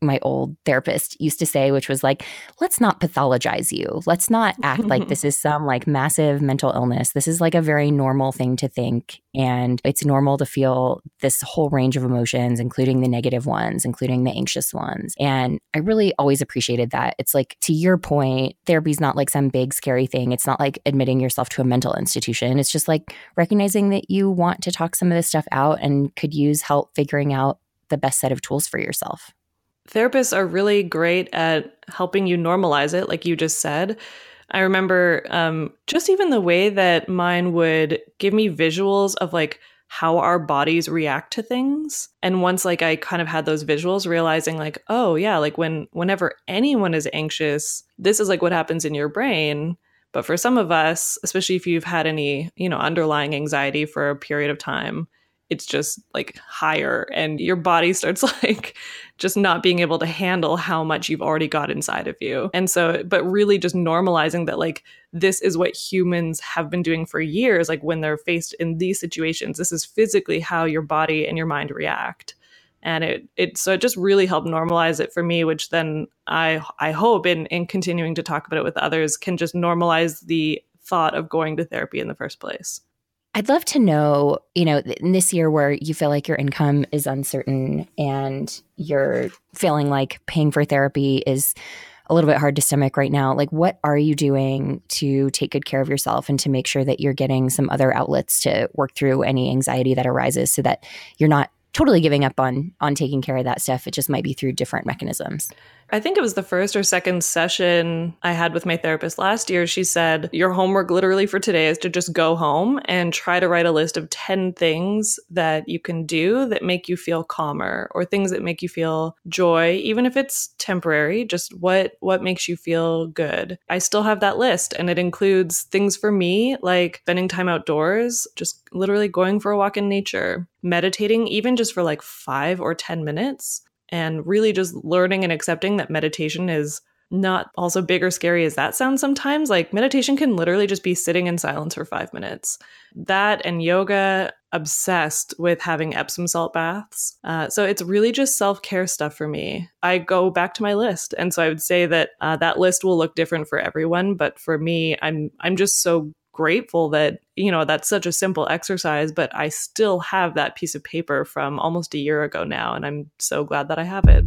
Speaker 2: my old therapist used to say, which was like, let's not pathologize you. Let's not act like this is some like massive mental illness. This is like a very normal thing to think. And it's normal to feel this whole range of emotions, including the negative ones, including the anxious ones. And I really always appreciated that. It's like, to your point, therapy's not like some big scary thing. It's not like admitting yourself to a mental institution. It's just like recognizing that you want to talk some of this stuff out and could use help figuring out the best set of tools for yourself
Speaker 3: therapists are really great at helping you normalize it, like you just said. I remember um, just even the way that mine would give me visuals of like how our bodies react to things. And once like I kind of had those visuals, realizing like, oh yeah, like when whenever anyone is anxious, this is like what happens in your brain. But for some of us, especially if you've had any, you know, underlying anxiety for a period of time, it's just like higher and your body starts like just not being able to handle how much you've already got inside of you. And so but really just normalizing that like this is what humans have been doing for years like when they're faced in these situations this is physically how your body and your mind react. And it it so it just really helped normalize it for me which then I I hope in in continuing to talk about it with others can just normalize the thought of going to therapy in the first place.
Speaker 2: I'd love to know, you know, in this year where you feel like your income is uncertain and you're feeling like paying for therapy is a little bit hard to stomach right now. Like, what are you doing to take good care of yourself and to make sure that you're getting some other outlets to work through any anxiety that arises so that you're not totally giving up on on taking care of that stuff. It just might be through different mechanisms.
Speaker 3: I think it was the first or second session I had with my therapist last year. She said, Your homework literally for today is to just go home and try to write a list of 10 things that you can do that make you feel calmer or things that make you feel joy, even if it's temporary, just what what makes you feel good. I still have that list and it includes things for me like spending time outdoors, just literally going for a walk in nature, meditating even just for like 5 or 10 minutes and really just learning and accepting that meditation is not also big or scary as that sounds sometimes. Like meditation can literally just be sitting in silence for five minutes. That and yoga, obsessed with having Epsom salt baths. Uh, so it's really just self care stuff for me. I go back to my list, and so I would say that uh, that list will look different for everyone. But for me, I'm I'm just so grateful that you know that's such a simple exercise but i still have that piece of paper from almost a year ago now and i'm so glad that i have it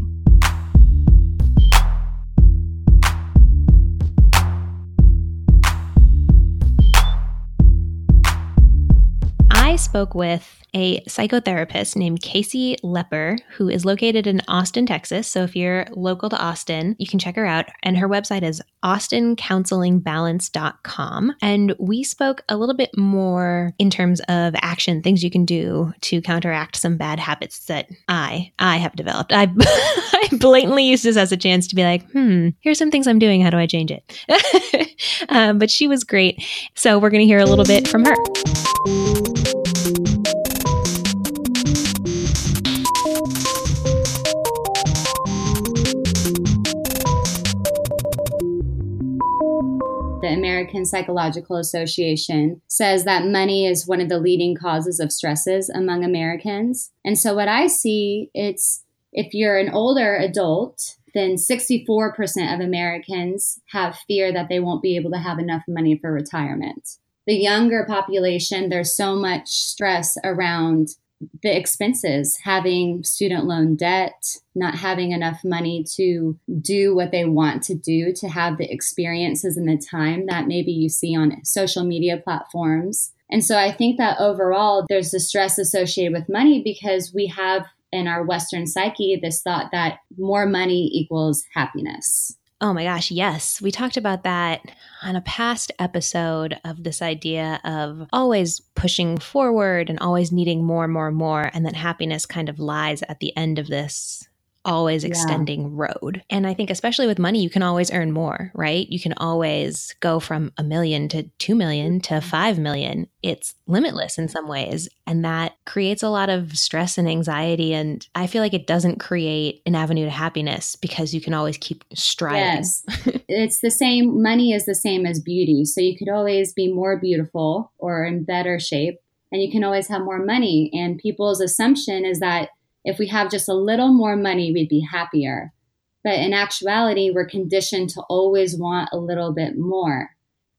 Speaker 1: spoke with a psychotherapist named Casey Lepper, who is located in Austin, Texas. So if you're local to Austin, you can check her out. And her website is austincounselingbalance.com. And we spoke a little bit more in terms of action, things you can do to counteract some bad habits that I I have developed. I, I blatantly used this as a chance to be like, hmm, here's some things I'm doing. How do I change it? um, but she was great. So we're going to hear a little bit from her.
Speaker 4: American Psychological Association says that money is one of the leading causes of stresses among Americans. And so what I see, it's if you're an older adult, then 64% of Americans have fear that they won't be able to have enough money for retirement. The younger population, there's so much stress around the expenses, having student loan debt, not having enough money to do what they want to do, to have the experiences and the time that maybe you see on social media platforms. And so I think that overall there's the stress associated with money because we have in our Western psyche this thought that more money equals happiness.
Speaker 1: Oh my gosh, yes. We talked about that on a past episode of this idea of always pushing forward and always needing more, more, more, and that happiness kind of lies at the end of this always extending yeah. road. And I think, especially with money, you can always earn more, right? You can always go from a million to 2 million to mm-hmm. 5 million. It's limitless in some ways. And that creates a lot of stress and anxiety. And I feel like it doesn't create an avenue to happiness because you can always keep striving.
Speaker 4: Yes. it's the same, money is the same as beauty. So you could always be more beautiful or in better shape. And you can always have more money. And people's assumption is that if we have just a little more money, we'd be happier. But in actuality, we're conditioned to always want a little bit more.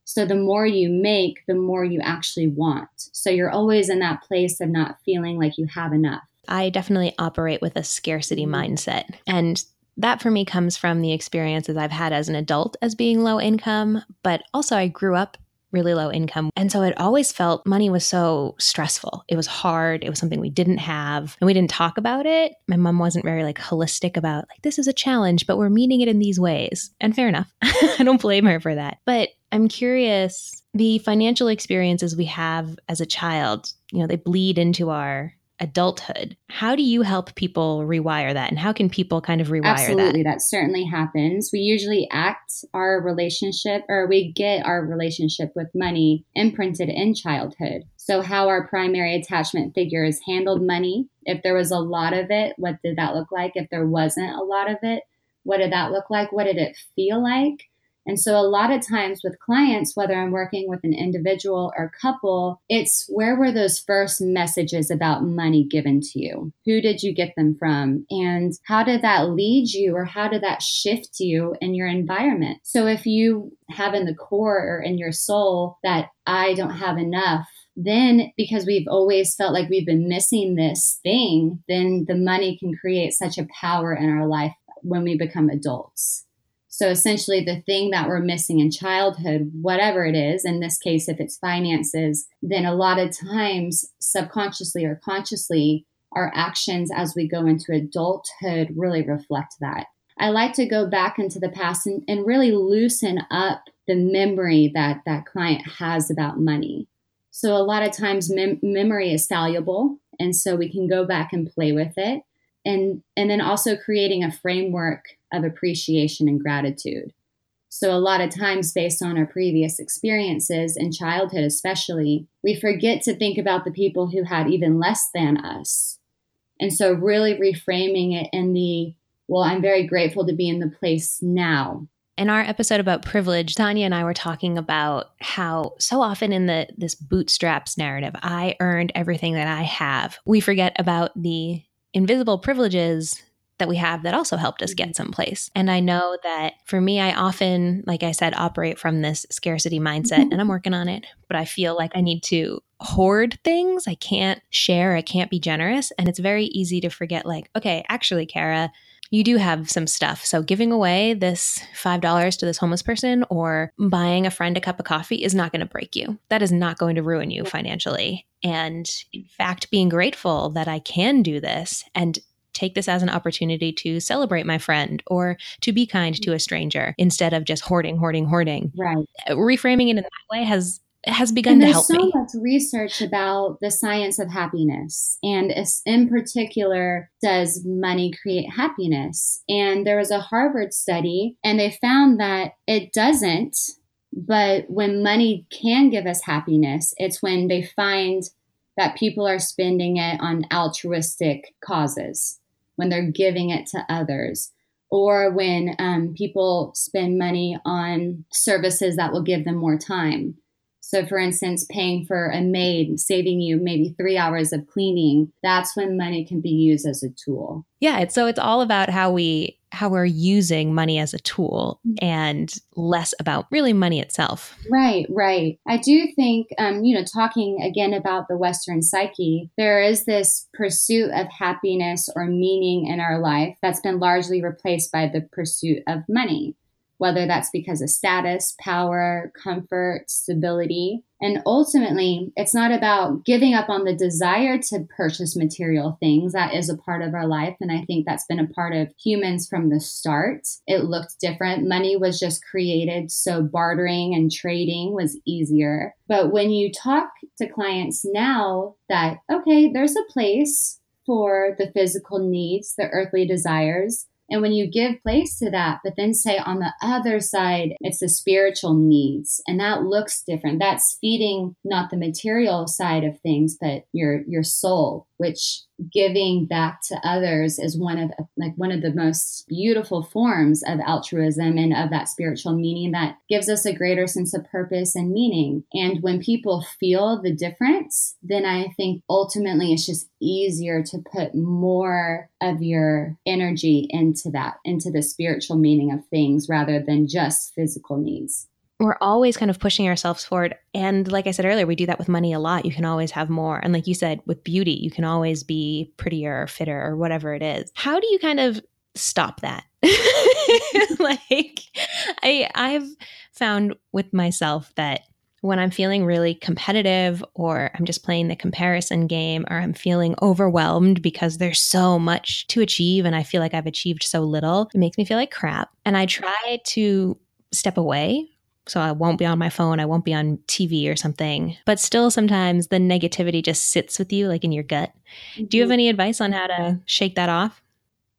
Speaker 4: So the more you make, the more you actually want. So you're always in that place of not feeling like you have enough.
Speaker 1: I definitely operate with a scarcity mm-hmm. mindset. And that for me comes from the experiences I've had as an adult as being low income, but also I grew up really low income. And so it always felt money was so stressful. It was hard. It was something we didn't have and we didn't talk about it. My mom wasn't very like holistic about like, this is a challenge, but we're meeting it in these ways. And fair enough. I don't blame her for that. But I'm curious the financial experiences we have as a child, you know, they bleed into our adulthood. How do you help people rewire that? And how can people kind of rewire
Speaker 4: Absolutely,
Speaker 1: that?
Speaker 4: that certainly happens. We usually act our relationship or we get our relationship with money imprinted in childhood. So, how our primary attachment figures handled money. If there was a lot of it, what did that look like? If there wasn't a lot of it, what did that look like? What did it feel like? And so, a lot of times with clients, whether I'm working with an individual or couple, it's where were those first messages about money given to you? Who did you get them from? And how did that lead you or how did that shift you in your environment? So, if you have in the core or in your soul that I don't have enough, then because we've always felt like we've been missing this thing, then the money can create such a power in our life when we become adults. So essentially, the thing that we're missing in childhood, whatever it is, in this case, if it's finances, then a lot of times, subconsciously or consciously, our actions as we go into adulthood really reflect that. I like to go back into the past and, and really loosen up the memory that that client has about money. So a lot of times mem- memory is valuable, and so we can go back and play with it and and then also creating a framework of appreciation and gratitude. So a lot of times based on our previous experiences in childhood especially we forget to think about the people who had even less than us. And so really reframing it in the well i'm very grateful to be in the place now.
Speaker 1: In our episode about privilege, Tanja and I were talking about how so often in the this bootstraps narrative, I earned everything that I have. We forget about the invisible privileges that we have that also helped us get mm-hmm. someplace. And I know that for me, I often, like I said, operate from this scarcity mindset mm-hmm. and I'm working on it, but I feel like I need to hoard things. I can't share, I can't be generous. And it's very easy to forget, like, okay, actually, Kara, you do have some stuff. So giving away this $5 to this homeless person or buying a friend a cup of coffee is not going to break you. That is not going to ruin you financially. And in fact, being grateful that I can do this and take this as an opportunity to celebrate my friend or to be kind to a stranger instead of just hoarding, hoarding, hoarding.
Speaker 4: Right.
Speaker 1: Uh, reframing it in that way has has begun to help
Speaker 4: so
Speaker 1: me.
Speaker 4: There's so much research about the science of happiness, and in particular, does money create happiness? And there was a Harvard study, and they found that it doesn't. But when money can give us happiness, it's when they find that people are spending it on altruistic causes, when they're giving it to others, or when um, people spend money on services that will give them more time so, for instance, paying for a maid, saving you maybe three hours of cleaning, that's when money can be used as a tool.
Speaker 1: Yeah. It's, so it's all about how we how we're using money as a tool
Speaker 4: Mm-hmm.
Speaker 1: and less about really money itself.
Speaker 4: Right, right. I do think, um, you know, talking again about the Western psyche, there is this pursuit of happiness or meaning in our life that's been largely replaced by the pursuit of money, whether that's because of status, power, comfort, stability. And ultimately, it's not about giving up on the desire to purchase material things. That is a part of our life. And I think that's been a part of humans from the start. It looked different. Money was just created so bartering and trading was easier. But when you talk to clients now that, okay, there's a place for the physical needs, the earthly desires, and when you give place to that, but then say on the other side, it's the spiritual needs, and that looks different. That's feeding not the material side of things, but your your soul, which giving back to others is one of like one of the most beautiful forms of altruism and of that spiritual meaning that gives us a greater sense of purpose and meaning. And when people feel the difference, then I think ultimately it's just easier to put more of your energy into that, into the spiritual meaning of things rather than just physical needs
Speaker 1: we're always kind of pushing ourselves forward. And like I said earlier, we do that with money a lot. You can always have more. And like you said, with beauty, you can always be prettier or fitter or whatever it is. How do you kind of stop that? like I I've found with myself that when I'm feeling really competitive or I'm just playing the comparison game or I'm feeling overwhelmed because there's so much to achieve and I feel like I've achieved so little, it makes me feel like crap. And I try to step away so I won't be on my phone, I won't be on TV or something. But still, sometimes the negativity just sits with you, like in your gut. Do you have mm-hmm. any advice on how to shake that off?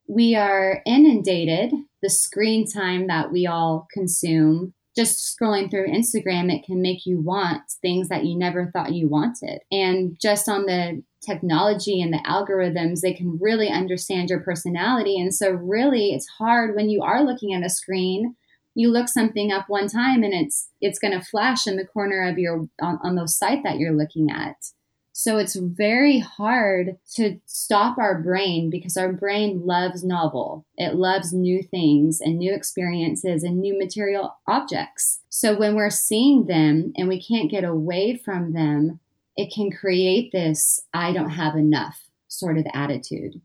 Speaker 4: We are inundated. The screen time that we all consume, just scrolling through Instagram, it can make you want things that you never thought you wanted. And just on the technology and the algorithms, they can really understand your personality. And so, really, it's hard when you are looking at a screen you look something up one time and it's it's going to flash in the corner of your on, on the site that you're looking at. So it's very hard to stop our brain because our brain loves novel. It loves new things and new experiences and new material objects. So when we're seeing them and we can't get away from them it can create this i don't have enough sort of attitude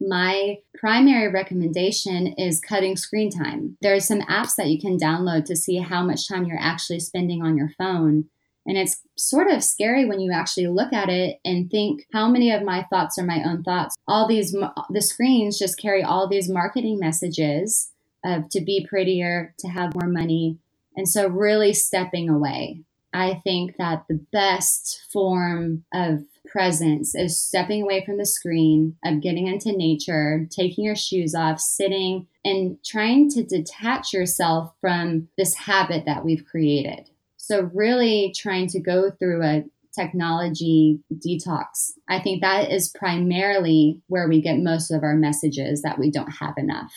Speaker 4: my primary recommendation is cutting screen time. There are some apps that you can download to see how much time you're actually spending on your phone. And it's sort of scary when you actually look at it and think how many of my thoughts are my own thoughts. All these, the screens just carry all these marketing messages of to be prettier, to have more money. And so, really stepping away. I think that the best form of presence is stepping away from the screen, of getting into nature, taking your shoes off, sitting, and trying to detach yourself from this habit that we've created. So, really trying to go through a technology detox. I think that is primarily where we get most of our messages that we don't have enough.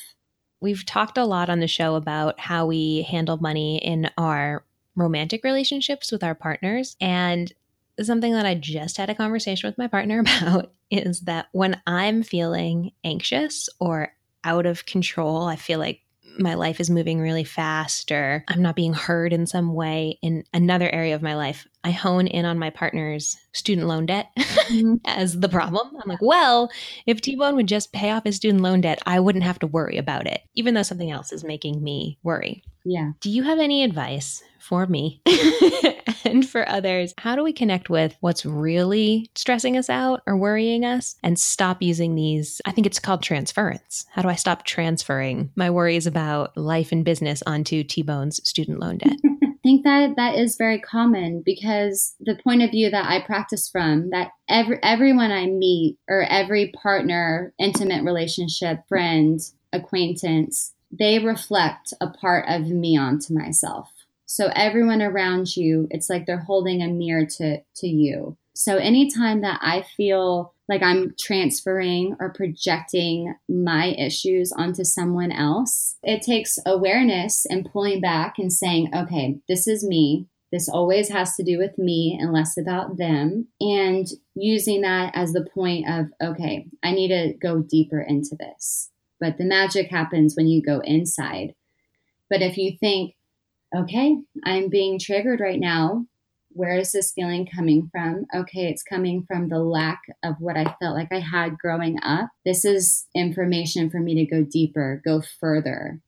Speaker 1: We've talked a lot on the show about how we handle money in our romantic relationships with our partners. And something that I just had a conversation with my partner about is that when I'm feeling anxious or out of control, I feel like my life is moving really fast or I'm not being heard in some way in another area of my life, I hone in on my partner's student loan debt mm-hmm. as the problem. I'm like, well, if T Bone would just pay off his student loan debt, I wouldn't have to worry about it, even though something else is making me worry.
Speaker 4: Yeah.
Speaker 1: Do you have any advice for me and for others? How do we connect with what's really stressing us out or worrying us and stop using these? I think it's called transference. How do I stop transferring my worries about life and business onto T Bone's student loan debt?
Speaker 4: Think that that is very common because the point of view that I practice from that every everyone I meet or every partner, intimate relationship, friend, acquaintance, they reflect a part of me onto myself. So everyone around you, it's like they're holding a mirror to to you. So anytime that I feel like I'm transferring or projecting my issues onto someone else, it takes awareness and pulling back and saying, okay, this is me. This always has to do with me and less about them. And using that as the point of, okay, I need to go deeper into this. but the magic happens when you go inside. But if you think, okay, I'm being triggered right now, where is this feeling coming from? Okay, it's coming from the lack of what I felt like I had growing up. This is information for me to go deeper, go further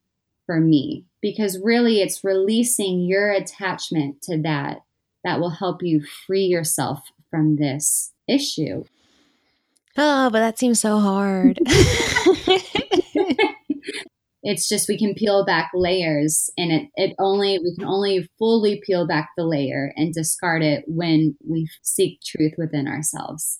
Speaker 4: for me, because really it's releasing your attachment to that that will help you free yourself from this issue.
Speaker 1: Oh, but that seems so hard.
Speaker 4: it's just we can peel back layers and it, it only we can only fully peel back the layer and discard it when we seek truth within ourselves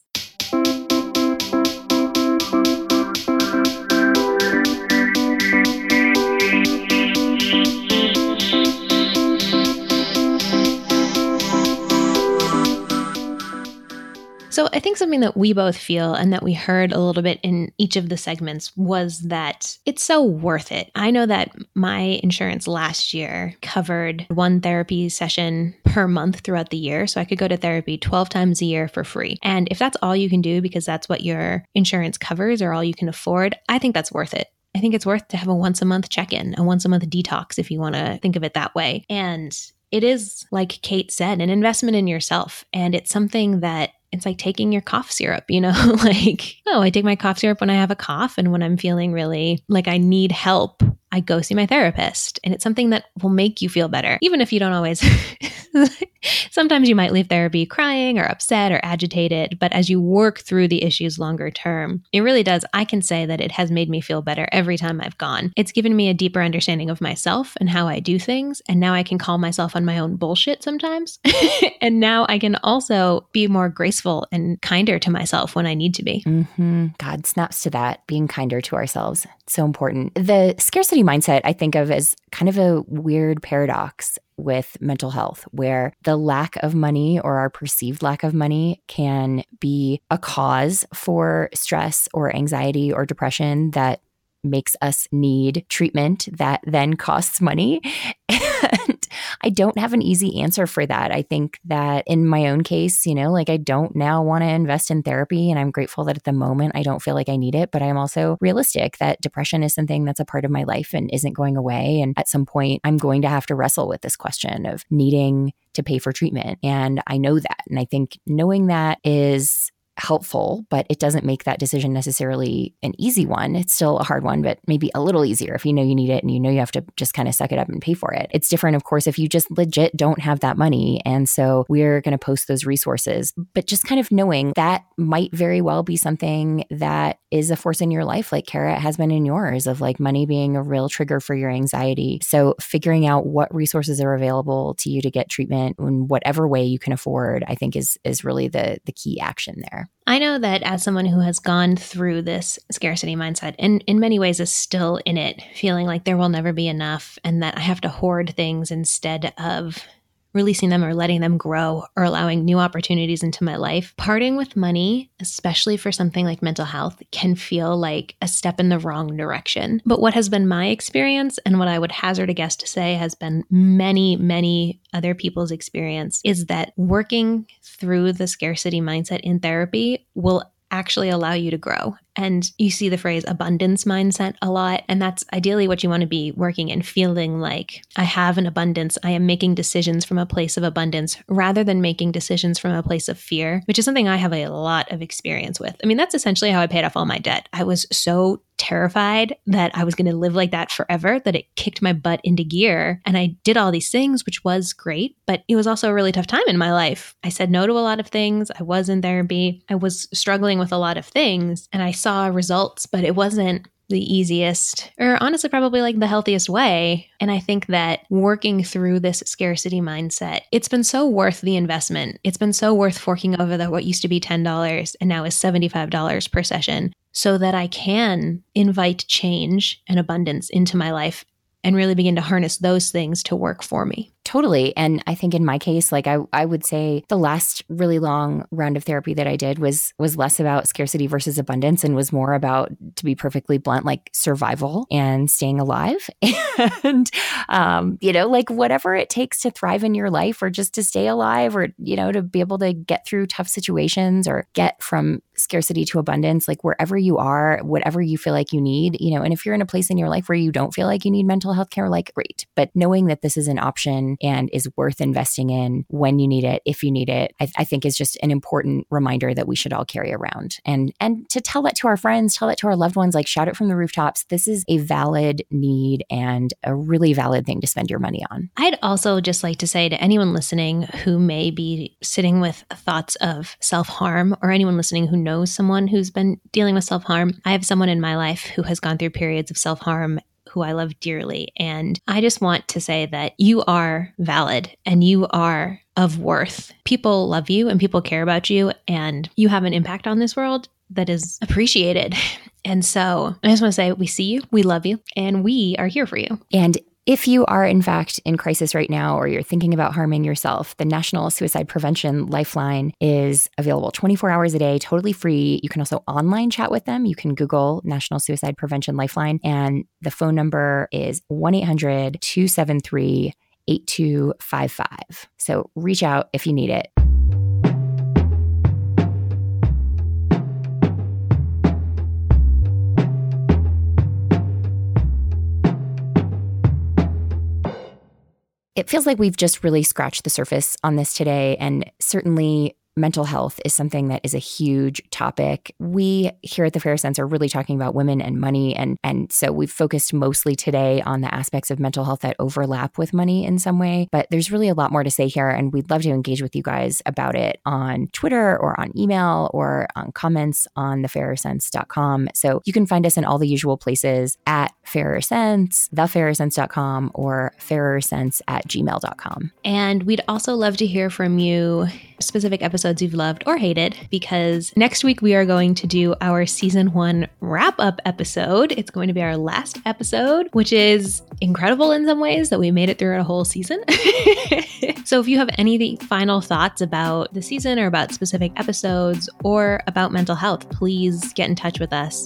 Speaker 1: So I think something that we both feel and that we heard a little bit in each of the segments was that it's so worth it. I know that my insurance last year covered one therapy session per month throughout the year. So I could go to therapy 12 times a year for free. And if that's all you can do because that's what your insurance covers or all you can afford, I think that's worth it. I think it's worth to have a once a month check in, a once a month detox, if you want to think of it that way. And it is, like Cait said, an investment in yourself. And it's something that it's like taking your cough syrup, you know, like, oh, I take my cough syrup when I have a cough and when I'm feeling really like I need help, I go see my therapist. And it's something that will make you feel better, even if you don't always Sometimes you might leave therapy crying or upset or agitated, but as you work through the issues longer term, it really does. I can say that it has made me feel better every time I've gone. It's given me a deeper understanding of myself and how I do things. And now I can call myself on my own bullshit sometimes. and now I can also be more graceful and kinder to myself when I need to be.
Speaker 2: Mm-hmm. God snaps to that, being kinder to ourselves. so important. The scarcity mindset I think of as kind of a weird paradox with mental health, where the lack of money or our perceived lack of money can be a cause for stress or anxiety or depression that makes us need treatment that then costs money. And I don't have an easy answer for that. I think that in my own case, you know, like I don't now want to invest in therapy. And I'm grateful that at the moment I don't feel like I need it. But I'm also realistic that depression is something that's a part of my life and isn't going away. And at some point, I'm going to have to wrestle with this question of needing to pay for treatment. And I know that. And I think knowing that is helpful, but it doesn't make that decision necessarily an easy one. It's still a hard one, but maybe a little easier if you know you need it and you know you have to just kind of suck it up and pay for it. It's different, of course, if you just legit don't have that money. And so we're going to post those resources, but just kind of knowing that might very well be something that is a force in your life, like Kara has been in yours, of like money being a real trigger for your anxiety. So figuring out what resources are available to you to get treatment in whatever way you can afford, I think is is really the the key action there.
Speaker 1: I know that as someone who has gone through this scarcity mindset and in many ways is still in it, feeling like there will never be enough and that I have to hoard things instead of releasing them or letting them grow or allowing new opportunities into my life. Parting with money, especially for something like mental health, can feel like a step in the wrong direction. But what has been my experience and what I would hazard a guess to say has been many, many other people's experience is that working through the scarcity mindset in therapy will actually allow you to grow. And you see the phrase abundance mindset a lot. And that's ideally what you want to be working in, feeling like I have an abundance. I am making decisions from a place of abundance rather than making decisions from a place of fear, which is something I have a lot of experience with. I mean, that's essentially how I paid off all my debt. I was so terrified that I was going to live like that forever that it kicked my butt into gear. And I did all these things, which was great, but it was also a really tough time in my life. I said no to a lot of things. I was in therapy. I was struggling with a lot of things and I saw results, but it wasn't the easiest, or honestly, probably like the healthiest way. And I think that working through this scarcity mindset, it's been so worth the investment. It's been so worth forking over the what used to be $10 and now is $75 per session so that I can invite change and abundance into my life and really begin to harness those things to work for me.
Speaker 2: Totally. And I think in my case, like I, I would say the last really long round of therapy that I did was was less about scarcity versus abundance and was more about, to be perfectly blunt, like survival and staying alive. and um, you know, like whatever it takes to thrive in your life or just to stay alive or, you know, to be able to get through tough situations or get from scarcity to abundance, like wherever you are, whatever you feel like you need, you know, and if you're in a place in your life where you don't feel like you need mental health care, like great. But knowing that this is an option and is worth investing in when you need it, if you need it, I, I think is just an important reminder that we should all carry around. And and to tell that to our friends, tell that to our loved ones, like shout it from the rooftops. This is a valid need and a really valid thing to spend your money on.
Speaker 1: I'd also just like to say to anyone listening who may be sitting with thoughts of self harm or anyone listening who knows someone who's been dealing with self harm, I have someone in my life who has gone through periods of self harm who I love dearly. And I just want to say that you are valid and you are of worth. People love you and people care about you, and you have an impact on this world that is appreciated. And so I just want to say, we see you, we love you, and we are here for you.
Speaker 2: And if you are, in fact, in crisis right now or you're thinking about harming yourself, the National Suicide Prevention Lifeline is available 24 hours a day, totally free. You can also online chat with them. You can Google National Suicide Prevention Lifeline, and the phone number is 1 800 273 8255. So reach out if you need it. It feels like we've just really scratched the surface on this today. And certainly mental health is something that is a huge topic. We here at the Fairer Cents are really talking about women and money and and so we've focused mostly today on the aspects of mental health that overlap with money in some way, but there's really a lot more to say here and we'd love to engage with you guys about it on Twitter or on email or on comments on thefairercents.com. So you can find us in all the usual places at Fairer Cents, thefairercents.com or fairercents at gmail.com.
Speaker 1: And we'd also love to hear from you specific episodes you've loved or hated because next week we are going to do our season one wrap up episode. It's going to be our last episode, which is incredible in some ways that we made it through a whole season. so if you have any final thoughts about the season or about specific episodes or about mental health, please get in touch with us.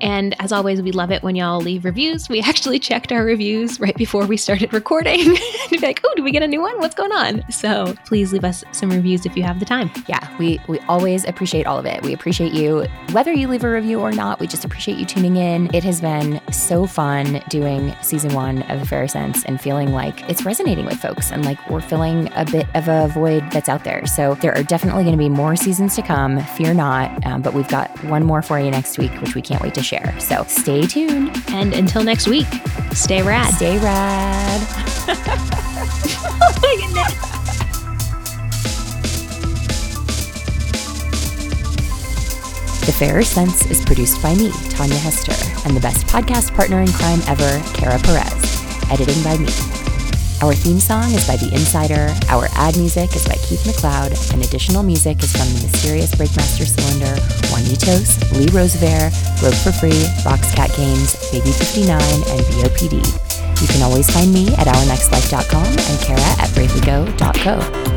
Speaker 1: And as always, we love it when y'all leave reviews. We actually checked our reviews right before we started recording to be like, oh, did we get a new one? What's going on? So please leave us some reviews if you have the time.
Speaker 2: Yeah, we, we always appreciate all of it. We appreciate you, whether you leave a review or not. We just appreciate you tuning in. It has been so fun doing season one of The Fairer Cents and feeling like it's resonating with folks and like we're filling a bit of a void that's out there. So there are definitely going to be more seasons to come. Fear not. Um, but we've got one more for you next week, which we can't wait to share. So stay tuned.
Speaker 1: And until next week, stay rad.
Speaker 2: Stay rad.
Speaker 1: oh my goodness.
Speaker 2: The Fairer Cents is produced by me, Tanja Hester, and the best podcast partner in crime ever, Kara Perez. Editing by me. Our theme song is by The Insider, our ad music is by Keith McLeod, and additional music is from the mysterious Breakmaster Cylinder, Juanitos, Lee Rosevere, Broke for Free, Boxcat Games, Baby 59, and BOPD. You can always find me at ournextlife.com and Kara at bravelygo.co.